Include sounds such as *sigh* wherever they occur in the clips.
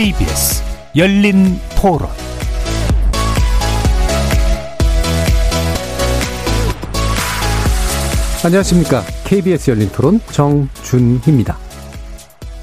KBS 열린 토론 안녕하십니까. KBS 열린 토론 정준희입니다.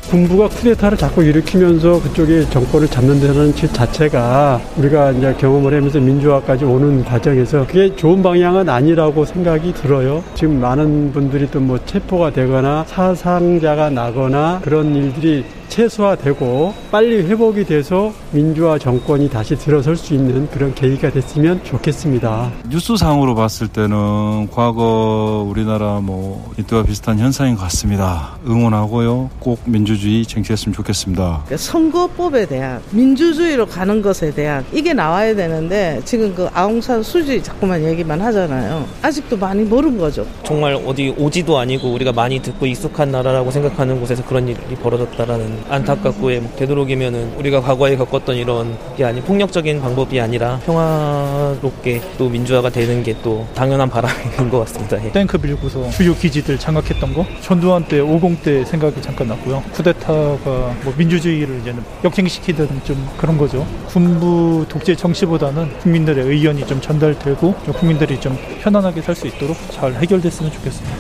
군부가 쿠데타를 자꾸 일으키면서 그쪽에 정권을 잡는 데는 자체가 우리가 이제 경험을 하면서 민주화까지 오는 과정에서 그게 좋은 방향은 아니라고 생각이 들어요. 지금 많은 분들이 또 뭐 체포가 되거나 사상자가 나거나 그런 일들이 최소화되고 빨리 회복이 돼서 민주화 정권이 다시 들어설 수 있는 그런 계기가 됐으면 좋겠습니다. 뉴스상으로 봤을 때는 과거 우리나라 뭐 이때와 비슷한 현상인 것 같습니다. 응원하고요. 꼭 민주주의 쟁취했으면 좋겠습니다. 그러니까 선거법에 대한 민주주의로 가는 것에 대한 이게 나와야 되는데 지금 그 아웅산 수지 자꾸만 얘기만 하잖아요. 아직도 많이 모르는 거죠. 정말 어디 오지도 아니고 우리가 많이 듣고 익숙한 나라라고 생각하는 곳에서 그런 일이 벌어졌다라는 안타깝고 되도록이면은 우리가 과거에 겪었던 이런 게 아니 폭력적인 방법이 아니라 평화롭게 또 민주화가 되는 게 또 당연한 바람인 것 같습니다. 예. 탱크 밀고서 주요 기지들 장악했던 거 전두환 때 50 때 생각이 잠깐 났고요. 쿠데타가 뭐 민주주의를 이제는 역행시키든 좀 그런 거죠. 군부 독재 정치보다는 국민들의 의견이 좀 전달되고 좀 국민들이 좀 편안하게 살 수 있도록 잘 해결됐으면 좋겠습니다.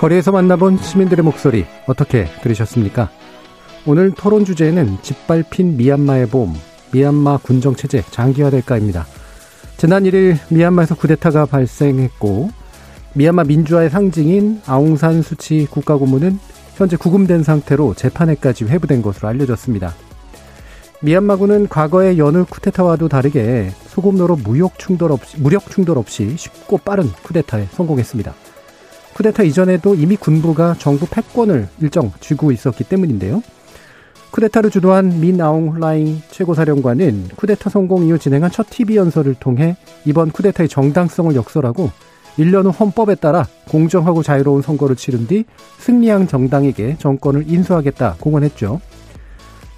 거리에서 만나본 시민들의 목소리 어떻게 들으셨습니까? 오늘 토론 주제는 짓밟힌 미얀마의 봄, 미얀마 군정 체제 장기화될까입니다. 지난 1일 미얀마에서 쿠데타가 발생했고 미얀마 민주화의 상징인 아웅산 수치 국가 고문은 현재 구금된 상태로 재판에까지 회부된 것으로 알려졌습니다. 미얀마군은 과거의 여느 쿠데타와도 다르게 소금노로 무력 충돌 없이, 무력 충돌 없이 쉽고 빠른 쿠데타에 성공했습니다. 쿠데타 이전에도 이미 군부가 정부 패권을 일정 쥐고 있었기 때문인데요. 쿠데타를 주도한 민 아웅 홀라잉 최고사령관은 쿠데타 성공 이후 진행한 첫 TV 연설을 통해 이번 쿠데타의 정당성을 역설하고 1년 후 헌법에 따라 공정하고 자유로운 선거를 치른 뒤 승리한 정당에게 정권을 인수하겠다 공언했죠.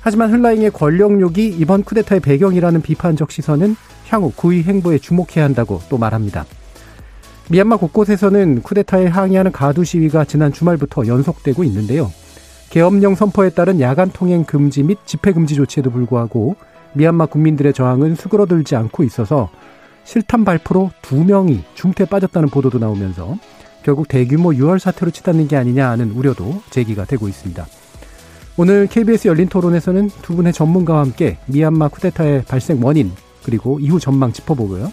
하지만 훌라잉의 권력욕이 이번 쿠데타의 배경이라는 비판적 시선은 향후 구의 행보에 주목해야 한다고 또 말합니다. 미얀마 곳곳에서는 쿠데타에 항의하는 가두 시위가 지난 주말부터 연속되고 있는데요. 계엄령 선포에 따른 야간 통행 금지 및 집회 금지 조치에도 불구하고 미얀마 국민들의 저항은 수그러들지 않고 있어서 실탄 발포로 두 명이 중태에 빠졌다는 보도도 나오면서 결국 대규모 유혈 사태로 치닫는 게 아니냐 하는 우려도 제기가 되고 있습니다. 오늘 KBS 열린 토론에서는 두 분의 전문가와 함께 미얀마 쿠데타의 발생 원인 그리고 이후 전망 짚어보고요.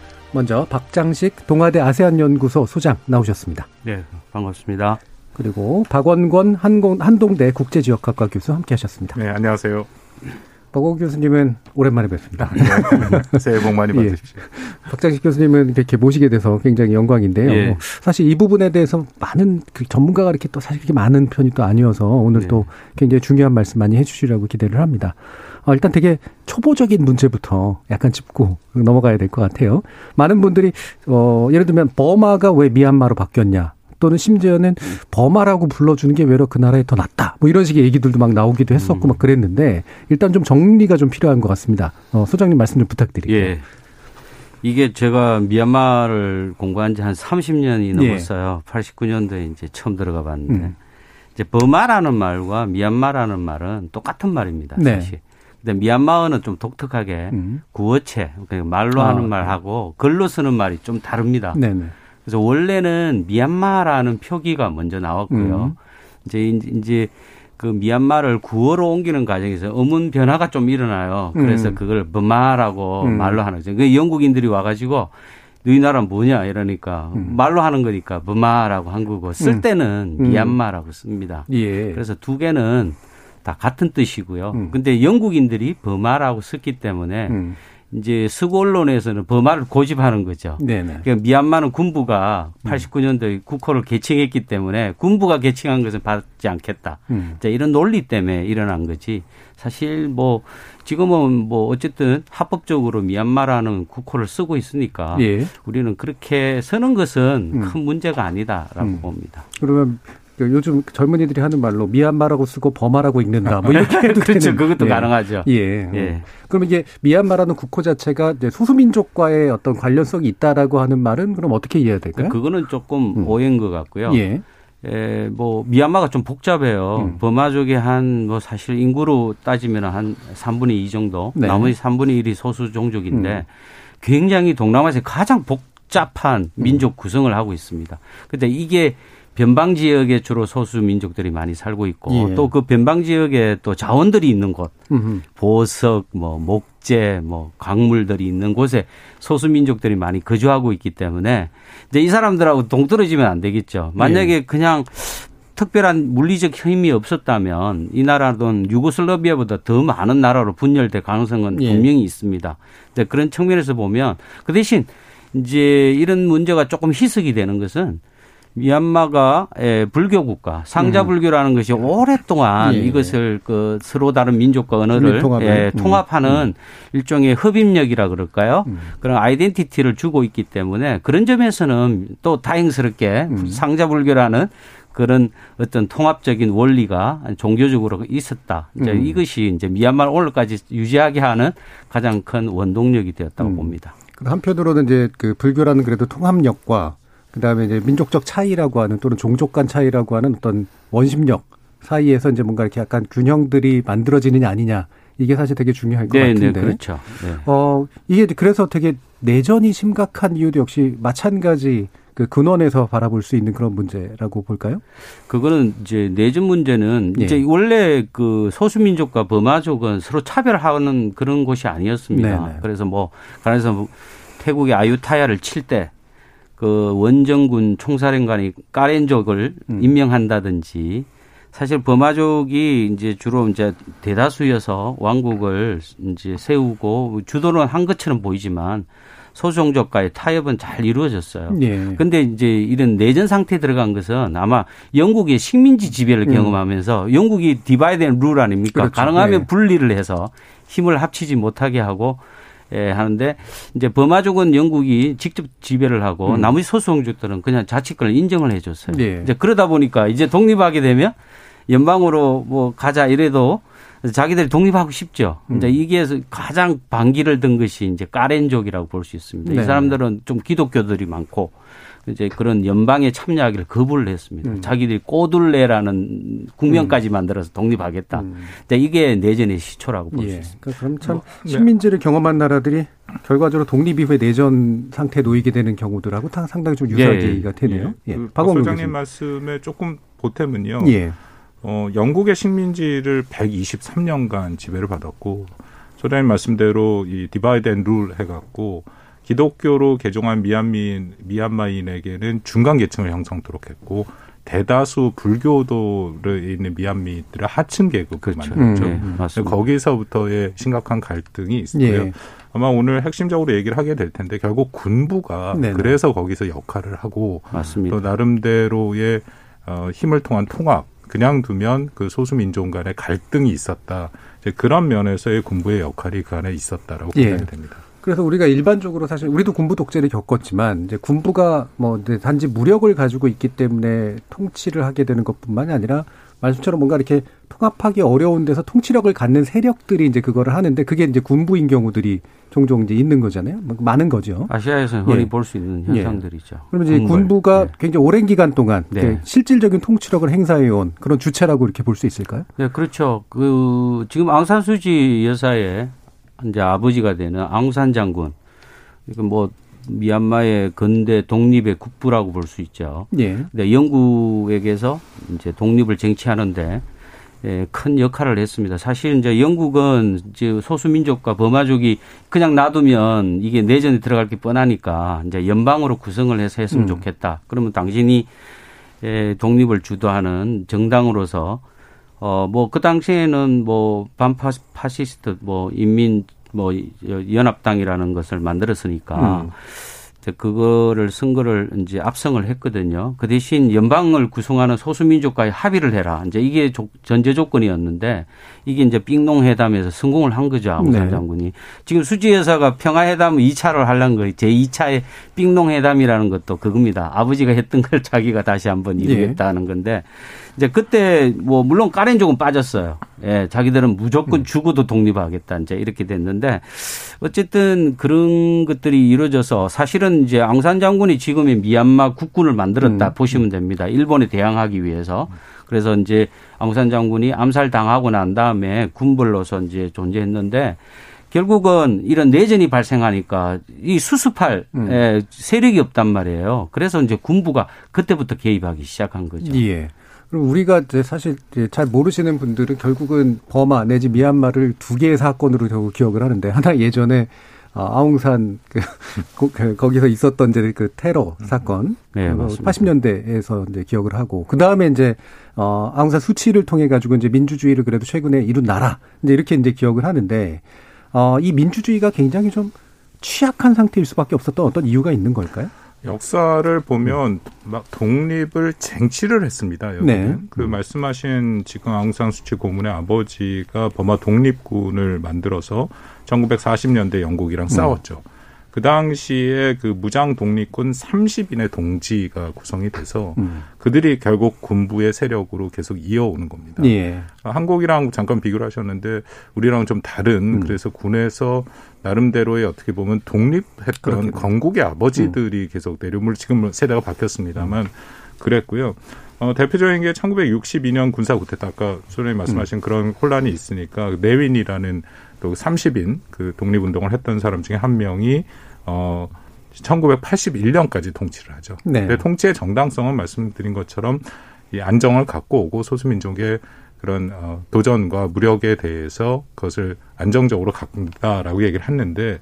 먼저 박장식 동아대 아세안 연구소 소장 나오셨습니다. 네, 반갑습니다. 그리고 박원권 한공, 한동대 국제지역학과 교수 함께 하셨습니다. 네, 안녕하세요. 박원 교수님은 오랜만에 뵙습니다. 네, 새해 복 많이 *laughs* 예. 받으십시오. 예. 박장식 교수님은 이렇게 모시게 돼서 굉장히 영광인데요. 예. 사실 이 부분에 대해서 많은 그 전문가가 이렇게 또 사실 그렇게 많은 편이 또 아니어서 오늘 네. 또 굉장히 중요한 말씀 많이 해주시라고 기대를 합니다. 어, 일단 되게 초보적인 문제부터 약간 짚고 넘어가야 될 것 같아요. 많은 분들이 어, 예를 들면 버마가 왜 미얀마로 바뀌었냐. 또는 심지어는 버마라고 불러주는 게 외로 그 나라에 더 낫다. 뭐 이런 식의 얘기들도 막 나오기도 했었고 막 그랬는데 일단 좀 정리가 좀 필요한 것 같습니다. 어, 소장님 말씀 좀 부탁드릴게요. 예. 이게 제가 미얀마를 공부한 지 한 30년이 넘었어요. 예. 89년도에 이제 처음 들어가 봤는데 음. 이제 버마라는 말과 미얀마라는 말은 똑같은 말입니다. 네. 사실. 근데 미얀마어는 좀 독특하게 음. 구어체, 그러니까 말로 아, 하는 말하고 글로 쓰는 말이 좀 다릅니다. 네네. 그래서 원래는 미얀마라는 표기가 먼저 나왔고요. 음. 이제 이제 그 미얀마를 구어로 옮기는 과정에서 음운 변화가 좀 일어나요. 그래서 음. 그걸 버마라고 음. 말로 하는 거죠. 그 영국인들이 와가지고 너희 나라 뭐냐 이러니까 음. 말로 하는 거니까 버마라고 한 거고 쓸 음. 때는 음. 미얀마라고 씁니다. 예. 그래서 두 개는 다 같은 뜻이고요. 음. 근데 영국인들이 버마라고 썼기 때문에 음. 이제 서구 언론에서는 버마를 고집하는 거죠. 네네. 그러니까 미얀마는 군부가 89년도에 국호를 개칭했기 때문에 군부가 개칭한 것은 받지 않겠다. 음. 자, 이런 논리 때문에 일어난 거지. 사실 뭐 지금은 뭐 어쨌든 합법적으로 미얀마라는 국호를 쓰고 있으니까 예. 우리는 그렇게 쓰는 것은 음. 큰 문제가 아니다라고 음. 봅니다. 그러면 그 요즘 젊은이들이 하는 말로 미얀마라고 쓰고 버마라고 읽는다. 뭐 이렇게 해도 *laughs* 그렇죠. 되는. 그것도 예. 가능하죠. 예. 예. 그럼 이게 미얀마라는 국호 자체가 이제 소수민족과의 어떤 관련성이 있다라고 하는 말은 그럼 어떻게 이해해야 될까요? 그거는 조금 음. 오해인 것 같고요. 예. 에, 뭐 미얀마가 좀 복잡해요. 음. 버마족이 한 뭐 사실 인구로 따지면 한 3분의 2 정도, 네. 나머지 3분의 1이 소수 종족인데 음. 굉장히 동남아시아 가장 복잡한 음. 민족 구성을 하고 있습니다. 근데 이게 변방 지역에 주로 소수 민족들이 많이 살고 있고 예. 또그 변방 지역에 또 자원들이 있는 곳, 음흠. 보석, 뭐 목재, 뭐 광물들이 있는 곳에 소수 민족들이 많이 거주하고 있기 때문에 이제 이 사람들하고 동떨어지면 안 되겠죠. 만약에 예. 그냥 특별한 물리적 힘이 없었다면 이 나라는 유고슬라비아보다 더 많은 나라로 분열될 가능성은 예. 분명히 있습니다. 이제 그런 측면에서 보면 그 대신 이제 이런 문제가 조금 희석이 되는 것은 미얀마가 에, 불교 국가, 상자 불교라는 것이 오랫동안 음. 예. 이것을 그 서로 다른 민족과 언어를. 예, 음. 통합하는 일종의 흡입력이라 그럴까요? 음. 그런 아이덴티티를 주고 있기 때문에 그런 점에서는 또 다행스럽게 음. 상자 불교라는 그런 어떤 통합적인 원리가 종교적으로 있었다. 이제 음. 이것이 이제 미얀마를 오늘까지 유지하게 하는 가장 큰 원동력이 되었다고 음. 봅니다. 한편으로는 이제 그 불교라는 그래도 통합력과 그다음에 이제 민족적 차이라고 하는 또는 종족 간 차이라고 하는 어떤 원심력 사이에서 이제 뭔가 이렇게 약간 균형들이 만들어지느냐 아니냐 이게 사실 되게 중요할 것 네, 같은데. 네, 그렇죠. 네. 어, 이게 그래서 되게 내전이 심각한 이유도 역시 마찬가지 그 근원에서 바라볼 수 있는 그런 문제라고 볼까요? 그거는 이제 내전 문제는 예. 이제 원래 그 소수민족과 버마족은 서로 차별하는 그런 곳이 아니었습니다. 네네. 그래서 뭐 그래서 뭐 태국의 아유타야를 칠때 그 원정군 총사령관이 까렌족을 음. 임명한다든지 사실 버마족이 이제 주로 이제 대다수여서 왕국을 이제 세우고 주도는 한 것처럼 보이지만 소수종족과의 타협은 잘 이루어졌어요. 예. 근데 이제 이런 내전 상태에 들어간 것은 아마 영국의 식민지 지배를 음. 경험하면서 영국이 divide and rule 아닙니까? 그렇죠. 가능하면 네. 분리를 해서 힘을 합치지 못하게 하고 예, 하는데 이제 버마족은 영국이 직접 지배를 하고 음. 나머지 소수종족들은 그냥 자치권을 인정을 해줬어요. 예. 이제 그러다 보니까 이제 독립하게 되면 연방으로 뭐 가자 이래도 자기들이 독립하고 싶죠. 음. 이제 이게 가장 반기를 든 것이 이제 까렌족이라고 볼 수 있습니다. 네. 이 사람들은 좀 기독교들이 많고 이제 그런 연방에 참여하기를 거부를 했습니다. 음. 자기들이 꼬둘레라는 국명까지 만들어서 독립하겠다. 음. 이제 이게 내전의 시초라고 볼수 예. 있습니다. 그러니까 그럼 참 뭐, 네. 식민지를 경험한 나라들이 결과적으로 독립 이후에 내전 상태에 놓이게 되는 경우들하고 다 상당히 좀 유사기가 예. 되네요. 예. 그 박 소장님 교수님. 말씀에 조금 보태면요. 예. 어, 영국의 식민지를 123년간 지배를 받았고 소장님 말씀대로 이 divide and rule 해갖고 기독교로 개종한 미얀민 미얀마인에게는 중간 계층을 형성토록 했고 대다수 불교도를 있는 미얀미들을 하층 계급을 그렇죠. 만들었죠. 네, 음. 맞습니다. 거기서부터의 심각한 갈등이 있고요. 예. 아마 오늘 핵심적으로 얘기를 하게 될 텐데 결국 군부가 네네. 그래서 거기서 역할을 하고 맞습니다. 또 나름대로의 어, 힘을 통한 통합 그냥 두면 그 소수 민족 간의 갈등이 있었다. 이제 그런 면에서의 군부의 역할이 그 안에 있었다라고 예. 보셔야 됩니다. 그래서 우리가 일반적으로 사실 우리도 군부 독재를 겪었지만 이제 군부가 뭐 단지 무력을 가지고 있기 때문에 통치를 하게 되는 것뿐만이 아니라 말씀처럼 뭔가 이렇게 통합하기 어려운 데서 통치력을 갖는 세력들이 이제 그거를 하는데 그게 이제 군부인 경우들이 종종 이제 있는 거잖아요. 뭐 많은 거죠. 아시아에서는 흔히 예. 볼수 있는 예. 현상들이죠. 그러면 이제 군벌. 군부가 네. 굉장히 오랜 기간 동안 네. 그 실질적인 통치력을 행사해 온 그런 주체라고 이렇게 볼 수 있을까요? 네, 그렇죠. 그 지금 앙산수지 여사의 이제 아버지가 되는 앙산 장군. 이거 뭐 미얀마의 근대 독립의 국부라고 볼 수 있죠. 예. 근데 영국에게서 이제 독립을 쟁취하는데 예, 큰 역할을 했습니다. 사실 이제 영국은 이제 소수민족과 버마족이 그냥 놔두면 이게 내전에 들어갈 게 뻔하니까 이제 연방으로 구성을 해서 했으면 음. 좋겠다. 그러면 당신이 예, 독립을 주도하는 정당으로서 어, 뭐, 그 당시에는 뭐, 반파시스트, 뭐, 인민, 뭐, 연합당이라는 것을 만들었으니까, 음. 이제 그거를 선거를 이제 압승을 했거든요. 그 대신 연방을 구성하는 소수민족과의 합의를 해라. 이제 이게 조- 전제 조건이었는데 이게 이제 빙농회담에서 성공을 한 거죠. 아웅산 네. 장군이. 지금 수지 여사가 평화회담 2차를 하려는 거예요. 제2차의 빙농회담이라는 것도 그겁니다. 아버지가 했던 걸 자기가 다시 한번 이루겠다는 건데 이제 그때 뭐 물론 까렌족은 빠졌어요. 예, 자기들은 무조건 죽어도 독립하겠다 이제 이렇게 됐는데 어쨌든 그런 것들이 이루어져서 사실은 이제 앙산 장군이 지금의 미얀마 국군을 만들었다 보시면 됩니다. 일본에 대항하기 위해서. 그래서 이제 앙산 장군이 암살 당하고 난 다음에 군벌로서 이제 존재했는데 결국은 이런 내전이 발생하니까 이 수습할 음. 에, 세력이 없단 말이에요. 그래서 이제 군부가 그때부터 개입하기 시작한 거죠. 예. 그럼 우리가 이제 사실 잘 모르시는 분들은 결국은 버마 내지 미얀마를 두 개의 사건으로 결국 기억을 하는데 하나 예전에 아, 아웅산 그, 고- *laughs* 그 거기서 있었던 이제 그 테러 사건 네, 어, 맞습니다. 80년대에서 이제 기억을 하고 그 다음에 이제 어 아웅산 수치를 통해 가지고 이제 민주주의를 그래도 최근에 이룬 나라 이제 이렇게 이제 기억을 하는데 어이 민주주의가 굉장히 좀 취약한 상태일 수밖에 없었던 어떤 이유가 있는 걸까요? 역사를 보면 막 독립을 쟁취를 했습니다. 여기는 네. 그 말씀하신 지금 아웅산 수치 고문의 아버지가 버마 독립군을 만들어서 1940년대 영국이랑 싸웠죠. 그 당시에 그 무장 독립군 30인의 동지가 구성이 돼서 음. 그들이 결국 군부의 세력으로 계속 이어오는 겁니다. 예. 한국이랑 잠깐 비교를 하셨는데 우리랑 좀 다른 음. 그래서 군에서 나름대로의 어떻게 보면 독립했던 그렇겠네요. 건국의 아버지들이 계속 내려물 지금 세대가 바뀌었습니다만 그랬고요. 어, 대표적인 게 1962년 군사 구테타 아까 소장님 말씀하신 그런 혼란이 있으니까 내윈이라는 또 30인 그 독립운동을 했던 사람 중에 한 명이 어 1981년까지 통치를 하죠. 네. 근데 통치의 정당성은 말씀드린 것처럼 이 안정을 갖고 오고 소수민족의 그런 어, 도전과 무력에 대해서 그것을 안정적으로 갖는다라고 얘기를 했는데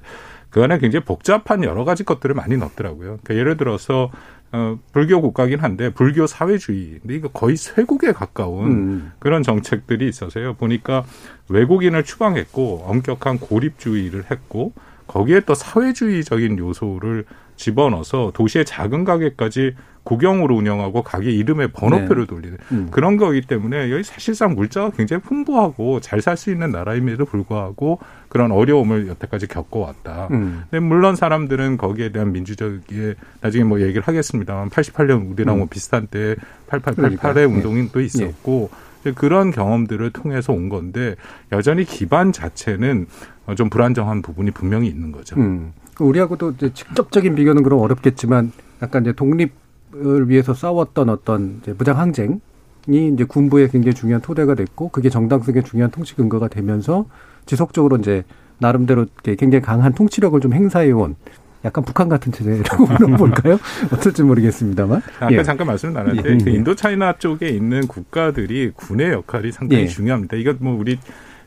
그 안에 굉장히 복잡한 여러 가지 것들을 많이 넣더라고요. 그러니까 예를 들어서 어, 불교 국가긴 한데 불교 사회주의, 근데 이거 거의 쇄국에 가까운 음. 그런 정책들이 있어서요. 보니까 외국인을 추방했고 엄격한 고립주의를 했고 거기에 또 사회주의적인 요소를 집어넣어서 도시의 작은 가게까지 국영으로 운영하고 가게 이름에 번호표를 돌리는 음. 그런 거기 때문에 여기 사실상 물자가 굉장히 풍부하고 잘 살 수 있는 나라임에도 불구하고 그런 어려움을 여태까지 겪어왔다. 음. 근데 물론 사람들은 거기에 대한 민주적인 나중에 뭐 얘기를 하겠습니다만 88년 우리랑 뭐 비슷한 때 8888의 음. 그러니까요. 운동이 또 있었고 이제 그런 경험들을 통해서 온 건데 여전히 기반 자체는 어, 좀 불안정한 부분이 분명히 있는 거죠. 음. 우리하고도 이제 직접적인 비교는 그럼 어렵겠지만 약간 이제 독립을 위해서 싸웠던 어떤 무장 항쟁이 이제 군부의 굉장히 중요한 토대가 됐고 그게 정당성의 중요한 통치 근거가 되면서 지속적으로 이제 나름대로 굉장히 강한 통치력을 좀 행사해 온 약간 북한 같은 체제라고 *laughs* 물어볼까요? 어떨지 모르겠습니다만. 아까 예. 잠깐 말씀 나눴는데 예. 그 인도 차이나 쪽에 있는 국가들이 군의 역할이 상당히 예. 중요합니다. 이것 뭐 우리 의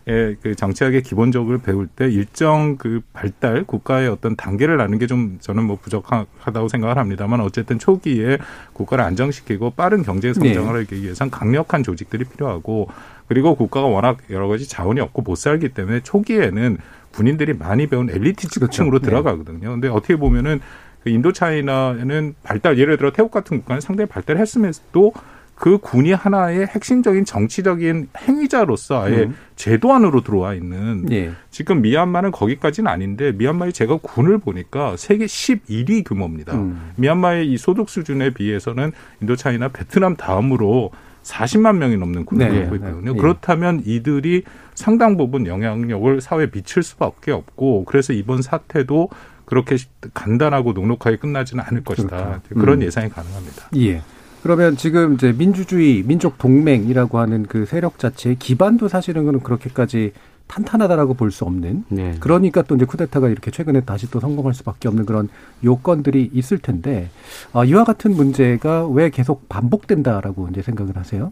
그 정치학의 기본적으로 배울 때 일정 그 발달 국가의 어떤 단계를 나는 게 좀 저는 뭐 부족하다고 생각을 합니다만 어쨌든 초기에 국가를 안정시키고 빠른 경제 성장을 네. 하기 위해선 강력한 조직들이 필요하고 그리고 국가가 워낙 여러 가지 자원이 없고 못 살기 때문에 초기에는 군인들이 많이 배운 엘리트 층으로 네. 들어가거든요. 근데 어떻게 보면은 그 인도 차이나는 발달 예를 들어 태국 같은 국가는 상당히 발달했음에도 그 군이 하나의 핵심적인 정치적인 행위자로서 아예 음. 제도 안으로 들어와 있는 예. 지금 미얀마는 거기까지는 아닌데 미얀마의 제가 군을 보니까 세계 11위 규모입니다. 음. 미얀마의 이 소득 수준에 비해서는 인도차이나 베트남 다음으로 40만 명이 넘는 군을 네, 갖고 있거든요. 네. 그렇다면 이들이 상당 부분 영향력을 사회에 미칠 수밖에 없고 그래서 이번 사태도 그렇게 간단하고 녹록하게 끝나지는 않을 것이다. 그렇다. 그런 음. 예상이 가능합니다. 예. 그러면 지금 이제 민주주의, 민족 동맹이라고 하는 그 세력 자체의 기반도 사실은 그렇게까지 탄탄하다라고 볼 수 없는. 네. 그러니까 또 이제 쿠데타가 이렇게 최근에 다시 또 성공할 수밖에 없는 그런 요건들이 있을 텐데 아, 이와 같은 문제가 왜 계속 반복된다라고 이제 생각을 하세요?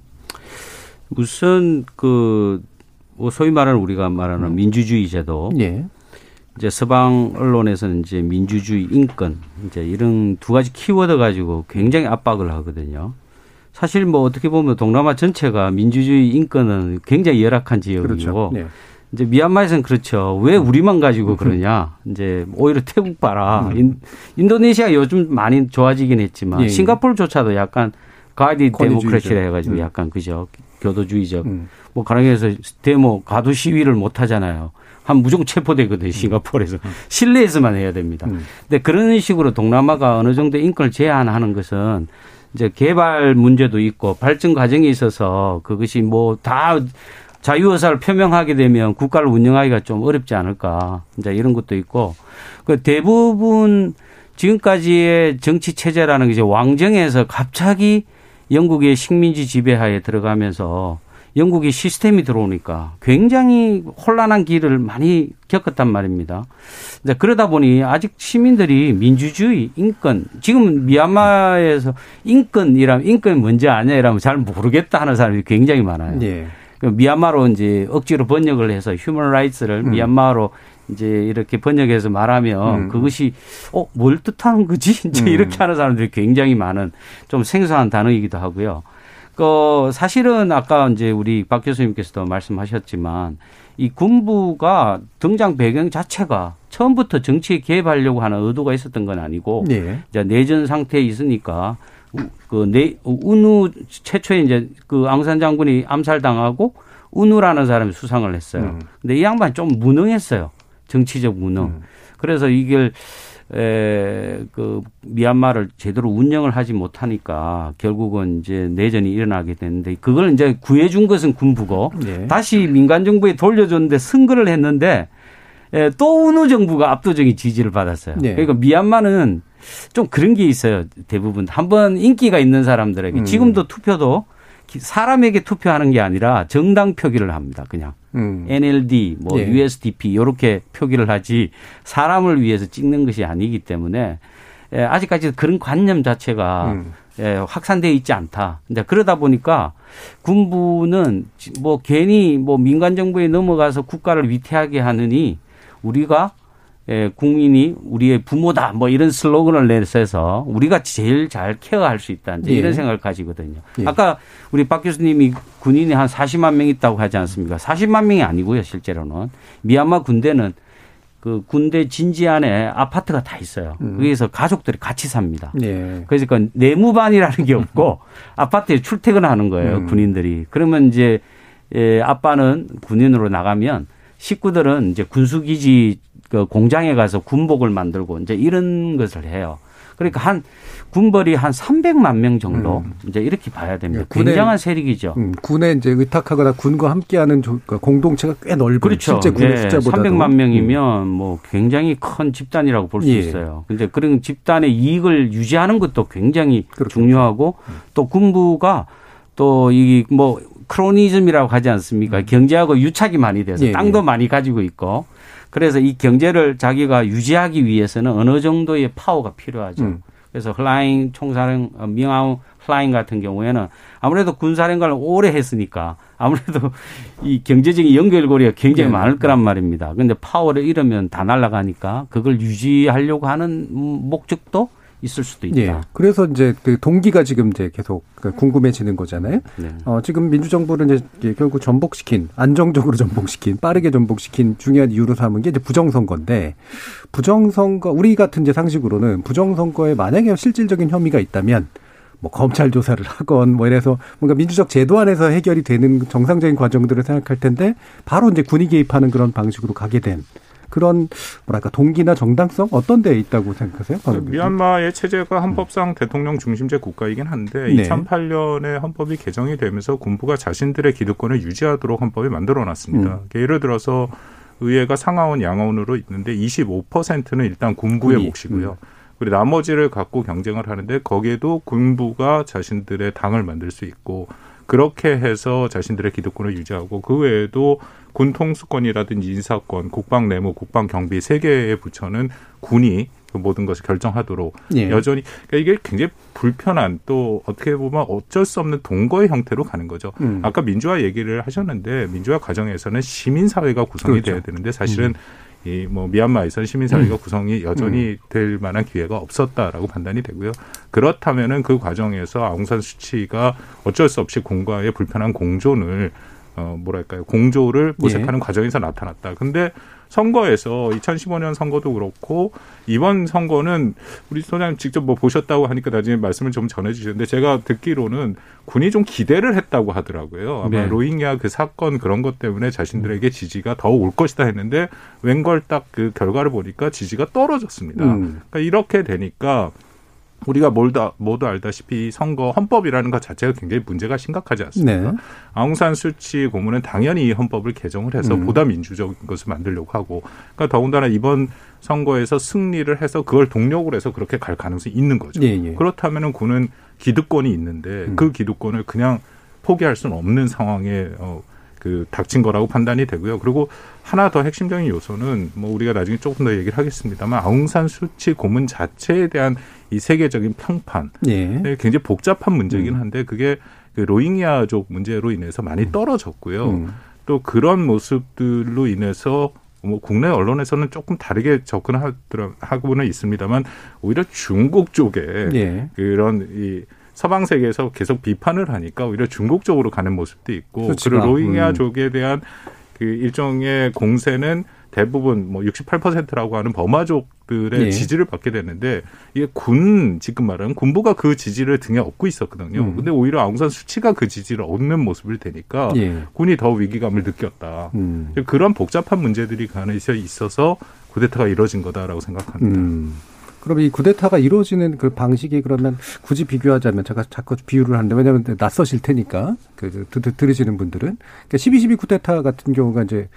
우선 그뭐 소위 말하는 우리가 말하는 음. 민주주의 제도 예. 이제 서방 언론에서는 이제 민주주의 인권 이제 이런 두 가지 키워드 가지고 굉장히 압박을 하거든요. 사실 뭐 어떻게 보면 동남아 전체가 민주주의 인권은 굉장히 열악한 지역이고 그렇죠. 예. 이제 미얀마에서는 그렇죠. 왜 우리만 가지고 그러냐. *laughs* 이제 오히려 태국 봐라. 인, 인도네시아 요즘 많이 좋아지긴 했지만 예, 예. 싱가포르조차도 약간 가디. 데모크래시라 해가지고 음. 약간 그죠. 교도주의적. 음. 뭐 가랑에서 데모 가도 시위를 못 하잖아요. 한 무조건 체포되거든요. 싱가포르에서 실내에서만 해야 됩니다. 음. 근데 그런 식으로 동남아가 어느 정도 인권을 제한하는 것은 이제 개발 문제도 있고 발전 과정에 있어서 그것이 뭐 다 자유의사를 표명하게 되면 국가를 운영하기가 좀 어렵지 않을까. 이제 이런 것도 있고 그 대부분 지금까지의 정치 체제라는 게 이제 왕정에서 갑자기 영국의 식민지 지배하에 들어가면서 영국의 시스템이 들어오니까 굉장히 혼란한 길을 많이 겪었단 말입니다. 이제 그러다 보니 아직 시민들이 민주주의, 인권, 지금 미얀마에서 인권이라면 인권이 뭔지 아냐 이러면 잘 모르겠다 하는 사람이 굉장히 많아요. 예. 그 미얀마로 이제 억지로 번역을 해서 휴먼 라이츠를 음. 미얀마로 이제 이렇게 번역해서 말하면 음. 그것이 어 뭘 뜻하는 거지? *laughs* 이제 음. 이렇게 하는 사람들이 굉장히 많은 좀 생소한 단어이기도 하고요. 그 사실은 아까 이제 우리 박 교수님께서도 말씀하셨지만 이 군부가 등장 배경 자체가 처음부터 정치에 개입하려고 하는 의도가 있었던 건 아니고 예. 이제 내전 상태에 있으니까 그내 운우 최초에 이제 그 앙산 장군이 암살당하고 운우라는 사람이 수상을 했어요. 음. 근데 이 양반이 좀 무능했어요. 정치적 무능. 음. 그래서 이걸 에 그 미얀마를 제대로 운영을 하지 못하니까 결국은 이제 내전이 일어나게 됐는데 그걸 이제 구해준 것은 군부고 예. 다시 민간 정부에 돌려줬는데 선거를 했는데 에, 또 운우 정부가 압도적인 지지를 받았어요. 네. 그러니까 미얀마는 좀 그런 게 있어요. 대부분 한번 인기가 있는 사람들에게 음. 지금도 투표도 기- 사람에게 투표하는 게 아니라 정당 표기를 합니다. 그냥 음. NLD, 뭐 예. USDP 이렇게 표기를 하지 사람을 위해서 찍는 것이 아니기 때문에 에, 아직까지 그런 관념 자체가 음. 예, 확산되어 있지 않다. 이제 그러다 보니까 군부는 지- 뭐 괜히 뭐 민간 정부에 넘어가서 국가를 위태하게 하느니 우리가 예, 국민이 우리의 부모다 뭐 이런 슬로건을 내세서 우리가 제일 잘 케어할 수 있다 이제 예. 이런 생각을 가지거든요. 예. 아까 우리 박 교수님이 군인이 한 40만 명 있다고 하지 않습니까? 40만 명이 아니고요, 실제로는 미얀마 군대는 그 군대 진지 안에 아파트가 다 있어요. 음. 거기서 가족들이 같이 삽니다. 예. 그래서 그 내무반이라는 게 없고 *laughs* 아파트에 출퇴근하는 거예요 음. 군인들이. 그러면 이제 예, 아빠는 군인으로 나가면 식구들은 이제 군수기지 그 공장에 가서 군복을 만들고 이제 이런 것을 해요. 그러니까 한 군벌이 한 300만 명 정도 이제 이렇게 봐야 됩니다. 예, 군의- 굉장한 세력이죠. 음, 군에 이제 의탁하거나 군과 함께하는 조- 그 공동체가 꽤 넓은 그렇죠. 실제 군의 예, 숫자보다도 300만 명이면 뭐 굉장히 큰 집단이라고 볼수 예. 있어요. 근데 그런 집단의 이익을 유지하는 것도 굉장히 그렇겠죠. 중요하고 또 군부가 또 이 뭐 크로니즘이라고 하지 않습니까? 경제하고 유착이 많이 돼서 음. 예, 땅도 예. 많이 가지고 있고 그래서 이 경제를 자기가 유지하기 위해서는 어느 정도의 파워가 필요하죠. 음. 그래서 플라잉 총사령 어, 미앙 플라잉 같은 경우에는 아무래도 군사령관을 오래 했으니까 아무래도 *laughs* 이 경제적인 연결고리가 굉장히 네. 많을 거란 말입니다. 근데 파워를 잃으면 다 날아가니까 그걸 유지하려고 하는 음, 목적도 있을 수도 있다. 예. 그래서 이제 그 동기가 지금 이제 계속 그 궁금해지는 거잖아요. 네. 어, 지금 민주정부를 이제 결국 전복시킨, 안정적으로 전복시킨, 빠르게 전복시킨 중요한 이유로 삼은 게 이제 부정선거인데, 부정선거, 우리 같은 이제 상식으로는 부정선거에 만약에 실질적인 혐의가 있다면, 뭐 검찰 조사를 하건 뭐 이래서 뭔가 민주적 제도 안에서 해결이 되는 정상적인 과정들을 생각할 텐데 바로 이제 군이 개입하는 그런 방식으로 가게 된 그런 뭐랄까 동기나 정당성 어떤 데 있다고 생각하세요? 박 의원님? 미얀마의 체제가 헌법상 대통령 중심제 국가이긴 한데 네. 2008년에 헌법이 개정이 되면서 군부가 자신들의 기득권을 유지하도록 헌법이 만들어놨습니다. 음. 예를 들어서 의회가 상하원 양하원으로 있는데 25%는 일단 군부의 군이. 몫이고요. 그리고 나머지를 갖고 경쟁을 하는데 거기에도 군부가 자신들의 당을 만들 수 있고 그렇게 해서 자신들의 기득권을 유지하고 그 외에도 군 통수권이라든지 인사권, 국방 내무, 국방 경비 세 개의 부처는 군이 그 모든 것을 결정하도록 예. 여전히 그러니까 이게 굉장히 불편한 또 어떻게 보면 어쩔 수 없는 동거의 형태로 가는 거죠. 음. 아까 민주화 얘기를 하셨는데 민주화 과정에서는 시민 사회가 구성이 그렇죠. 돼야 되는데 사실은 이뭐 미얀마에서는 시민 사회가 구성이 여전히 될 만한 기회가 없었다라고 판단이 되고요. 그렇다면은 그 과정에서 아웅산 수치가 어쩔 수 없이 공과의 불편한 공존을 어 뭐랄까요 공조를 모색하는 과정에서 나타났다. 근데 선거에서 2015년 선거도 그렇고 이번 선거는 우리 소장님 직접 뭐 보셨다고 하니까 나중에 말씀을 좀 전해주셨는데 제가 듣기로는 군이 좀 기대를 했다고 하더라고요. 아마 네. 로힝야 그 사건 그런 것 때문에 자신들에게 지지가 더 올 것이다 했는데 웬걸 딱 그 결과를 보니까 지지가 떨어졌습니다. 음. 그러니까 이렇게 되니까 우리가 몰다, 모두 알다시피 선거 헌법이라는 것 자체가 굉장히 문제가 심각하지 않습니까? 네. 아웅산 수치 고문은 당연히 이 헌법을 개정을 해서 음. 보다 민주적인 것을 만들려고 하고, 그러니까 더군다나 이번 선거에서 승리를 해서 그걸 동력으로 해서 그렇게 갈 가능성이 있는 거죠. 예, 예. 그렇다면은 군은 기득권이 있는데 음. 그 기득권을 그냥 포기할 수는 없는 상황에 어, 그 닥친 거라고 판단이 되고요. 그리고 하나 더 핵심적인 요소는 뭐 우리가 나중에 조금 더 얘기를 하겠습니다만 아웅산 수치 고문 자체에 대한 이 세계적인 평판 예. 네, 굉장히 복잡한 문제긴 한데 그게 그 로힝야족 문제로 인해서 많이 떨어졌고요. 음. 또 그런 모습들로 인해서 뭐 국내 언론에서는 조금 다르게 접근하고는 있습니다만 오히려 중국 쪽에 예. 그런 이 서방 세계에서 계속 비판을 하니까 오히려 중국 쪽으로 가는 모습도 있고 수치가, 그리고 로힝야 음. 족에 대한 그 일종의 공세는 대부분 뭐 68%라고 하는 버마족들의 예. 지지를 받게 되는데 이게 군 지금 말하는 군부가 그 지지를 등에 업고 있었거든요. 음. 근데 오히려 아웅산 수치가 그 지지를 얻는 모습을 되니까 예. 군이 더 위기감을 느꼈다. 음. 그런 복잡한 문제들이 가능해서 있어서 쿠데타가 이뤄진 거다라고 생각합니다. 음. 그럼 이 쿠데타가 이루어지는 그 방식이 그러면 굳이 비교하자면 제가 자꾸 비유를 하는데 왜냐하면 낯서실 테니까 그 드- 드- 들으시는 분들은 그러니까 12.12 쿠데타 같은 경우가 이제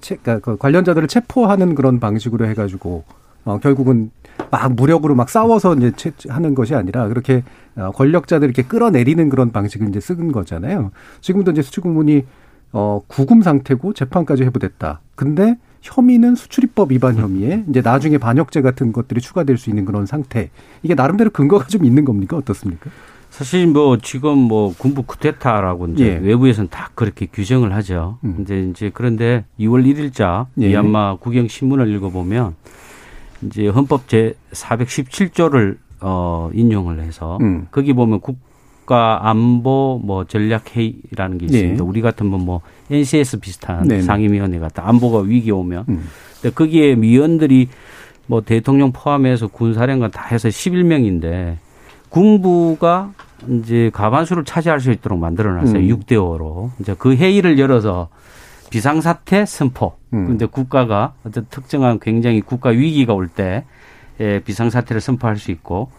체, 그러니까 그 관련자들을 체포하는 그런 방식으로 해가지고 어, 결국은 막 무력으로 막 싸워서 이제 채, 하는 것이 아니라 그렇게 어, 권력자들 이렇게 끌어내리는 그런 방식을 이제 쓰는 거잖아요. 지금도 이제 수치고문이 어, 구금 상태고 재판까지 해부됐다. 근데 혐의는 수출입법 위반 혐의에 이제 나중에 반역죄 같은 것들이 추가될 수 있는 그런 상태. 이게 나름대로 근거가 좀 있는 겁니까? 어떻습니까? 사실 뭐 지금 뭐 군부 쿠데타라고 이제 예. 외부에서는 다 그렇게 규정을 하죠. 음. 이제 이제 그런데 2월 1일자 예. 미얀마 국영 신문을 읽어보면 이제 헌법 제 417조를 어 인용을 해서 음. 거기 보면 국 가 안보 뭐 전략 회의라는 게 있습니다. 예. 우리 같으면 뭐 NCS 비슷한 네네. 상임위원회 같다. 안보가 위기 오면 음. 근데 거기에 위원들이 뭐 대통령 포함해서 군사령관 다 해서 11명인데 군부가 이제 가반수를 차지할 수 있도록 만들어 놨어요. 음. 육 6대 5로. 이제 그 회의를 열어서 비상사태 선포. 음. 근데 국가가 어떤 특정한 굉장히 국가 위기가 올때 예, 비상사태를 선포할 수 있고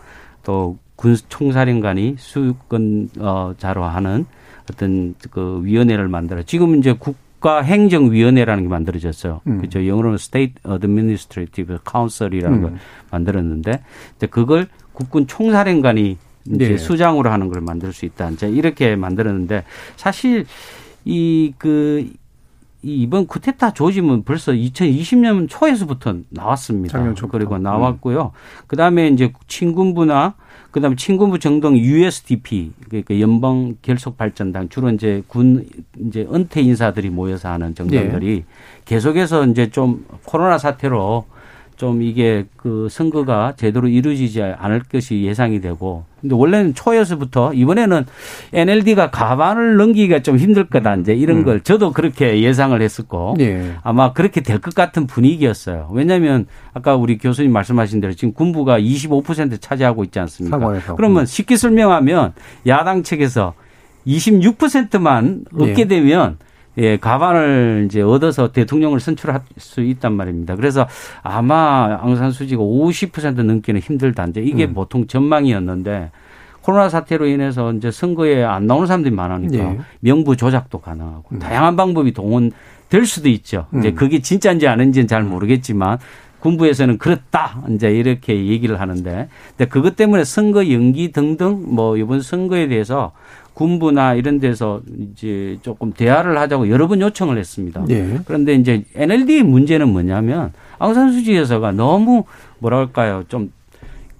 또 군 총사령관이 수권 어 자로 하는 어떤 그 위원회를 만들어 지금 이제 국가 행정위원회라는 게 만들어졌어요. 음. 그죠? 영어로는 State Administrative Council이라는 음. 걸 만들었는데 이제 그걸 국군 총사령관이 이제 네. 수장으로 하는 걸 만들 수 있다. 이제 이렇게 만들었는데 사실 이그이 이번 쿠데타 조짐은 벌써 2020년 초에서부터 나왔습니다. 작년 초부터. 그리고 나왔고요. 그다음에 이제 친군부나 그다음에 친군부 정당 USDP 그러니까 연방 결속 발전당 주로 이제 군 이제 은퇴 인사들이 모여서 하는 정당들이 계속해서 이제 좀 코로나 사태로 좀 이게 그 선거가 제대로 이루어지지 않을 것이 예상이 되고 근데 원래는 초에서부터 이번에는 NLD가 가반을 넘기기가 좀 힘들 거다 이제 이런 음. 걸 저도 그렇게 예상을 했었고 예. 아마 그렇게 될 것 같은 분위기였어요. 왜냐하면 아까 우리 교수님 말씀하신 대로 지금 군부가 25% 차지하고 있지 않습니까? 상황에서. 그러면 쉽게 설명하면 야당 측에서 26%만 얻게 예. 되면 예, 가반을 이제 얻어서 대통령을 선출할 수 있단 말입니다. 그래서 아마 앙산 수지가 50% 넘기는 힘들다. 이제 이게 음. 보통 전망이었는데 코로나 사태로 인해서 이제 선거에 안 나오는 사람들이 많으니까 예. 명부 조작도 가능하고 다양한 방법이 동원될 수도 있죠. 이제 음. 그게 진짜인지 아닌지는 잘 모르겠지만 군부에서는 그렇다 이제 이렇게 얘기를 하는데 근데 그것 때문에 선거 연기 등등 뭐 이번 선거에 대해서 군부나 이런 데서 이제 조금 대화를 하자고 여러 번 요청을 했습니다. 예. 그런데 이제 NLD 문제는 뭐냐면 아웅산수지 여사가 너무 뭐랄까요 좀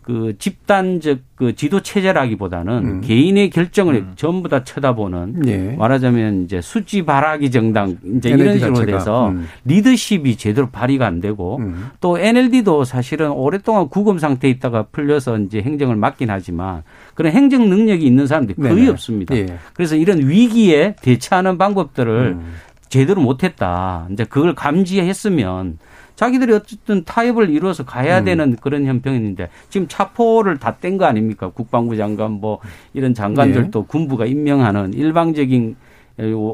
그 집단적 그 지도 체제라기보다는 음. 개인의 결정을 전부 다 쳐다보는 예. 말하자면 이제 수지 바라기 정당 이제 NLD 이런 식으로 자체가. 돼서 음. 리더십이 제대로 발휘가 안 되고 음. 또 NLD도 사실은 오랫동안 구금 상태에 있다가 풀려서 이제 행정을 맡긴 하지만 그런 행정 능력이 있는 사람들이 거의 네네. 없습니다. 예. 그래서 이런 위기에 대처하는 방법들을 음. 제대로 못했다. 이제 그걸 감지했으면 자기들이 어쨌든 타협을 이루어서 가야 음. 되는 그런 형편인데 지금 차포를 다 뗀 거 아닙니까? 국방부 장관 뭐 이런 장관들도 예. 군부가 임명하는 일방적인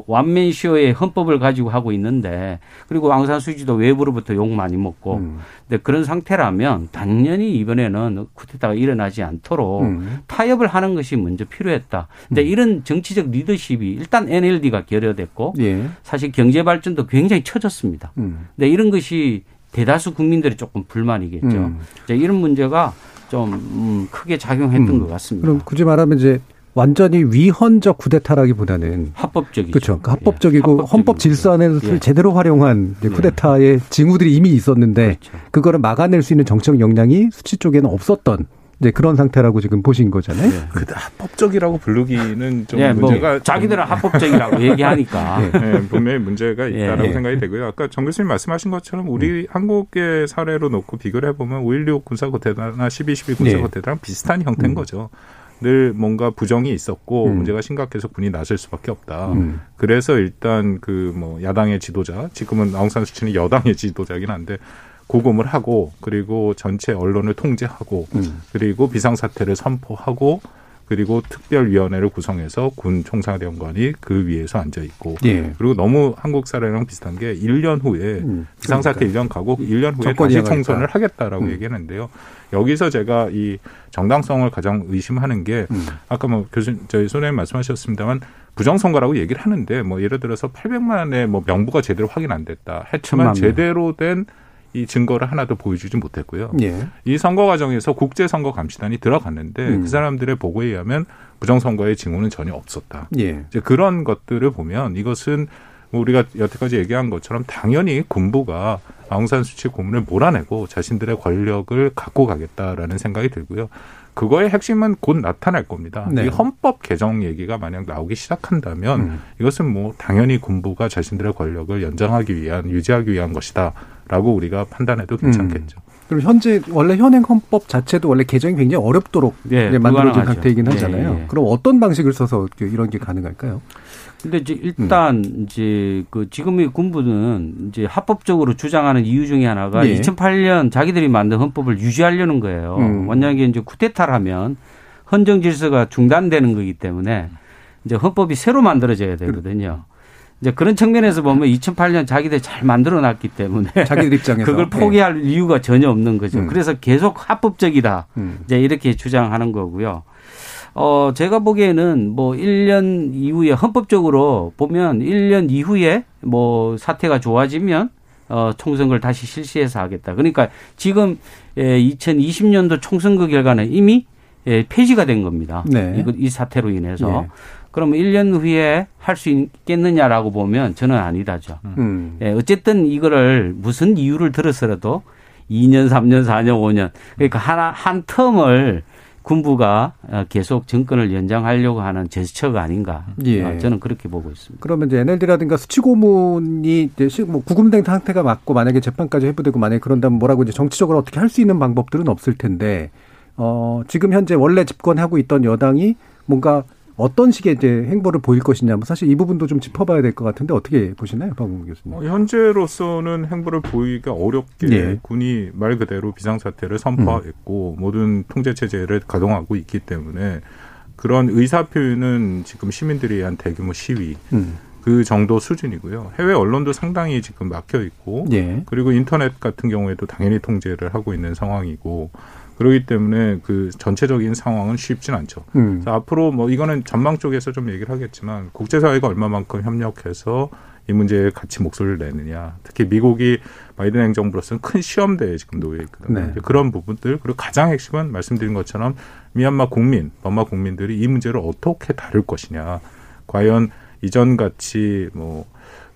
완맨쇼의 헌법을 가지고 하고 있는데 그리고 왕산수지도 외부로부터 욕 많이 먹고 음. 근데 그런 상태라면 당연히 이번에는 쿠데타가 일어나지 않도록 음. 타협을 하는 것이 먼저 필요했다. 근데 이런 정치적 리더십이 일단 NLD가 결여됐고 예. 사실 경제 발전도 굉장히 처졌습니다. 음. 근데 이런 것이 대다수 국민들이 조금 불만이겠죠. 음. 이제 이런 문제가 좀 음, 크게 작용했던 음. 것 같습니다. 그럼 굳이 말하면 이제 완전히 위헌적 쿠데타라기보다는 합법적이죠. 그렇죠. 그 합법적이고 예, 헌법 질서 안에서 예. 제대로 활용한 예. 쿠데타의 징후들이 이미 있었는데 그렇죠. 그거를 막아낼 수 있는 정책 역량이 수치 쪽에는 없었던 이제 그런 상태라고 지금 보신 거잖아요. 예. 그 합법적이라고 부르기는 좀 예, 뭐 문제가 자기들은 합법적이라고 *laughs* 얘기하니까. 예. 네, 분명히 문제가 있다라고 예. 생각이 되고요. 아까 정 교수님 말씀하신 것처럼 우리 한국의 사례로 놓고 비교를 해보면 5.16 군사고대나 12.12 군사고대랑 비슷한 형태인 음. 거죠. 늘 뭔가 부정이 있었고 음. 문제가 심각해서 군이 나설 수밖에 없다. 음. 그래서 일단 그 뭐 야당의 지도자, 지금은 아웅산 수치는 여당의 지도자긴 한데 고금을 하고 그리고 전체 언론을 통제하고 음. 그리고 비상사태를 선포하고 그리고 특별위원회를 구성해서 군 총사령관이 그 위에서 앉아 있고 예. 그리고 너무 한국 사례랑 비슷한 게 1년 후에 음. 비상사태 1년 가고 1년 후에 다시. 총선을 하겠다라고 음. 얘기했는데요. 여기서 제가 이 정당성을 가장 의심하는 게 음. 아까 뭐 교수님 저희 소장님 말씀하셨습니다만 부정선거라고 얘기를 하는데 뭐 예를 들어서 800만의 뭐 명부가 제대로 확인 안 됐다 명. 제대로 된 이 증거를 하나도 보여주지 못했고요. 예. 이 선거 과정에서 국제 선거 감시단이 들어갔는데 음. 그 사람들의 보고에 의하면 부정 선거의 징후는 전혀 없었다. 예. 이제 그런 것들을 보면 이것은 뭐 우리가 여태까지 얘기한 것처럼 당연히 군부가 아웅산 수치 고문을 몰아내고 자신들의 권력을 갖고 가겠다라는 생각이 들고요. 그거의 핵심은 곧 나타날 겁니다. 네. 이 헌법 개정 얘기가 만약 나오기 시작한다면 음. 이것은 뭐 당연히 군부가 자신들의 권력을 연장하기 위한 유지하기 위한 것이다 라고 우리가 판단해도 괜찮겠죠. 그럼 현재 원래 현행 헌법 자체도 원래 개정이 굉장히 어렵도록 예, 이제 만들어진 불가능하죠. 상태이긴 예, 하잖아요. 예. 그럼 어떤 방식을 써서 이런 게 가능할까요? 근데 이제 일단 이제 그 지금의 군부는 이제 합법적으로 주장하는 이유 중에 하나가 예. 2008년 자기들이 만든 헌법을 유지하려는 거예요. 음. 만약에 이제 쿠데타를 하면 헌정 질서가 중단되는 거기 때문에 이제 헌법이 새로 만들어져야 되거든요. 이제 그런 측면에서 보면 2008년 자기들 잘 만들어 놨기 때문에 *laughs* 자기들 입장에서 그걸 포기할 이유가 전혀 없는 거죠. 음. 그래서 계속 합법적이다. 음. 이제 이렇게 주장하는 거고요. 어, 제가 보기에는 뭐 1년 이후에 헌법적으로 보면 1년 이후에 뭐 사태가 좋아지면 어, 총선거를 다시 실시해서 하겠다. 그러니까 지금 예, 2020년도 총선거 결과는 이미 예, 폐지가 된 겁니다. 네. 이거 이 사태로 인해서. 예. 그러면 1년 후에 할 수 있겠느냐라고 보면 저는 아니다죠. 음. 예, 어쨌든 이거를 무슨 이유를 들어서라도 2년, 3년, 4년, 5년 그러니까 하나 한 텀을 군부가 어, 계속 정권을 연장하려고 하는 제스처가 아닌가. 예. 어, 저는 그렇게 보고 있습니다. 그러면 이제 NLD라든가 수치 고문이 이제 시- 뭐 구금된 상태가 맞고 만약에 재판까지 해부되고 만약에 그런다면 뭐라고 이제 정치적으로 어떻게 할 수 있는 방법들은 없을 텐데 어 지금 현재 원래 집권하고 있던 여당이 뭔가 어떤 식의 이제 행보를 보일 것이냐 뭐 사실 이 부분도 좀 짚어봐야 될 것 같은데 어떻게 보시나요, 박웅 교수님? 어, 현재로서는 행보를 보이기가 어렵게 예. 군이 말 그대로 비상사태를 선포했고 모든 통제 체제를 가동하고 있기 때문에 그런 의사 표현은 지금 시민들에 의한 대규모 시위 음. 그 정도 수준이고요. 해외 언론도 상당히 지금 막혀 있고 예. 그리고 인터넷 같은 경우에도 당연히 통제를 하고 있는 상황이고 그러기 때문에 그 전체적인 상황은 쉽진 않죠. 음. 앞으로 뭐 이거는 전망 쪽에서 좀 얘기를 하겠지만 국제사회가 얼마만큼 협력해서 이 문제에 같이 목소리를 내느냐. 특히 미국이 바이든 행정부로서는 큰 시험대에 지금 놓여 있거든요. 네. 그런 부분들 그리고 가장 핵심은 말씀드린 것처럼 미얀마 국민, 버마 국민들이 이 문제를 어떻게 다룰 것이냐. 과연 이전 같이 뭐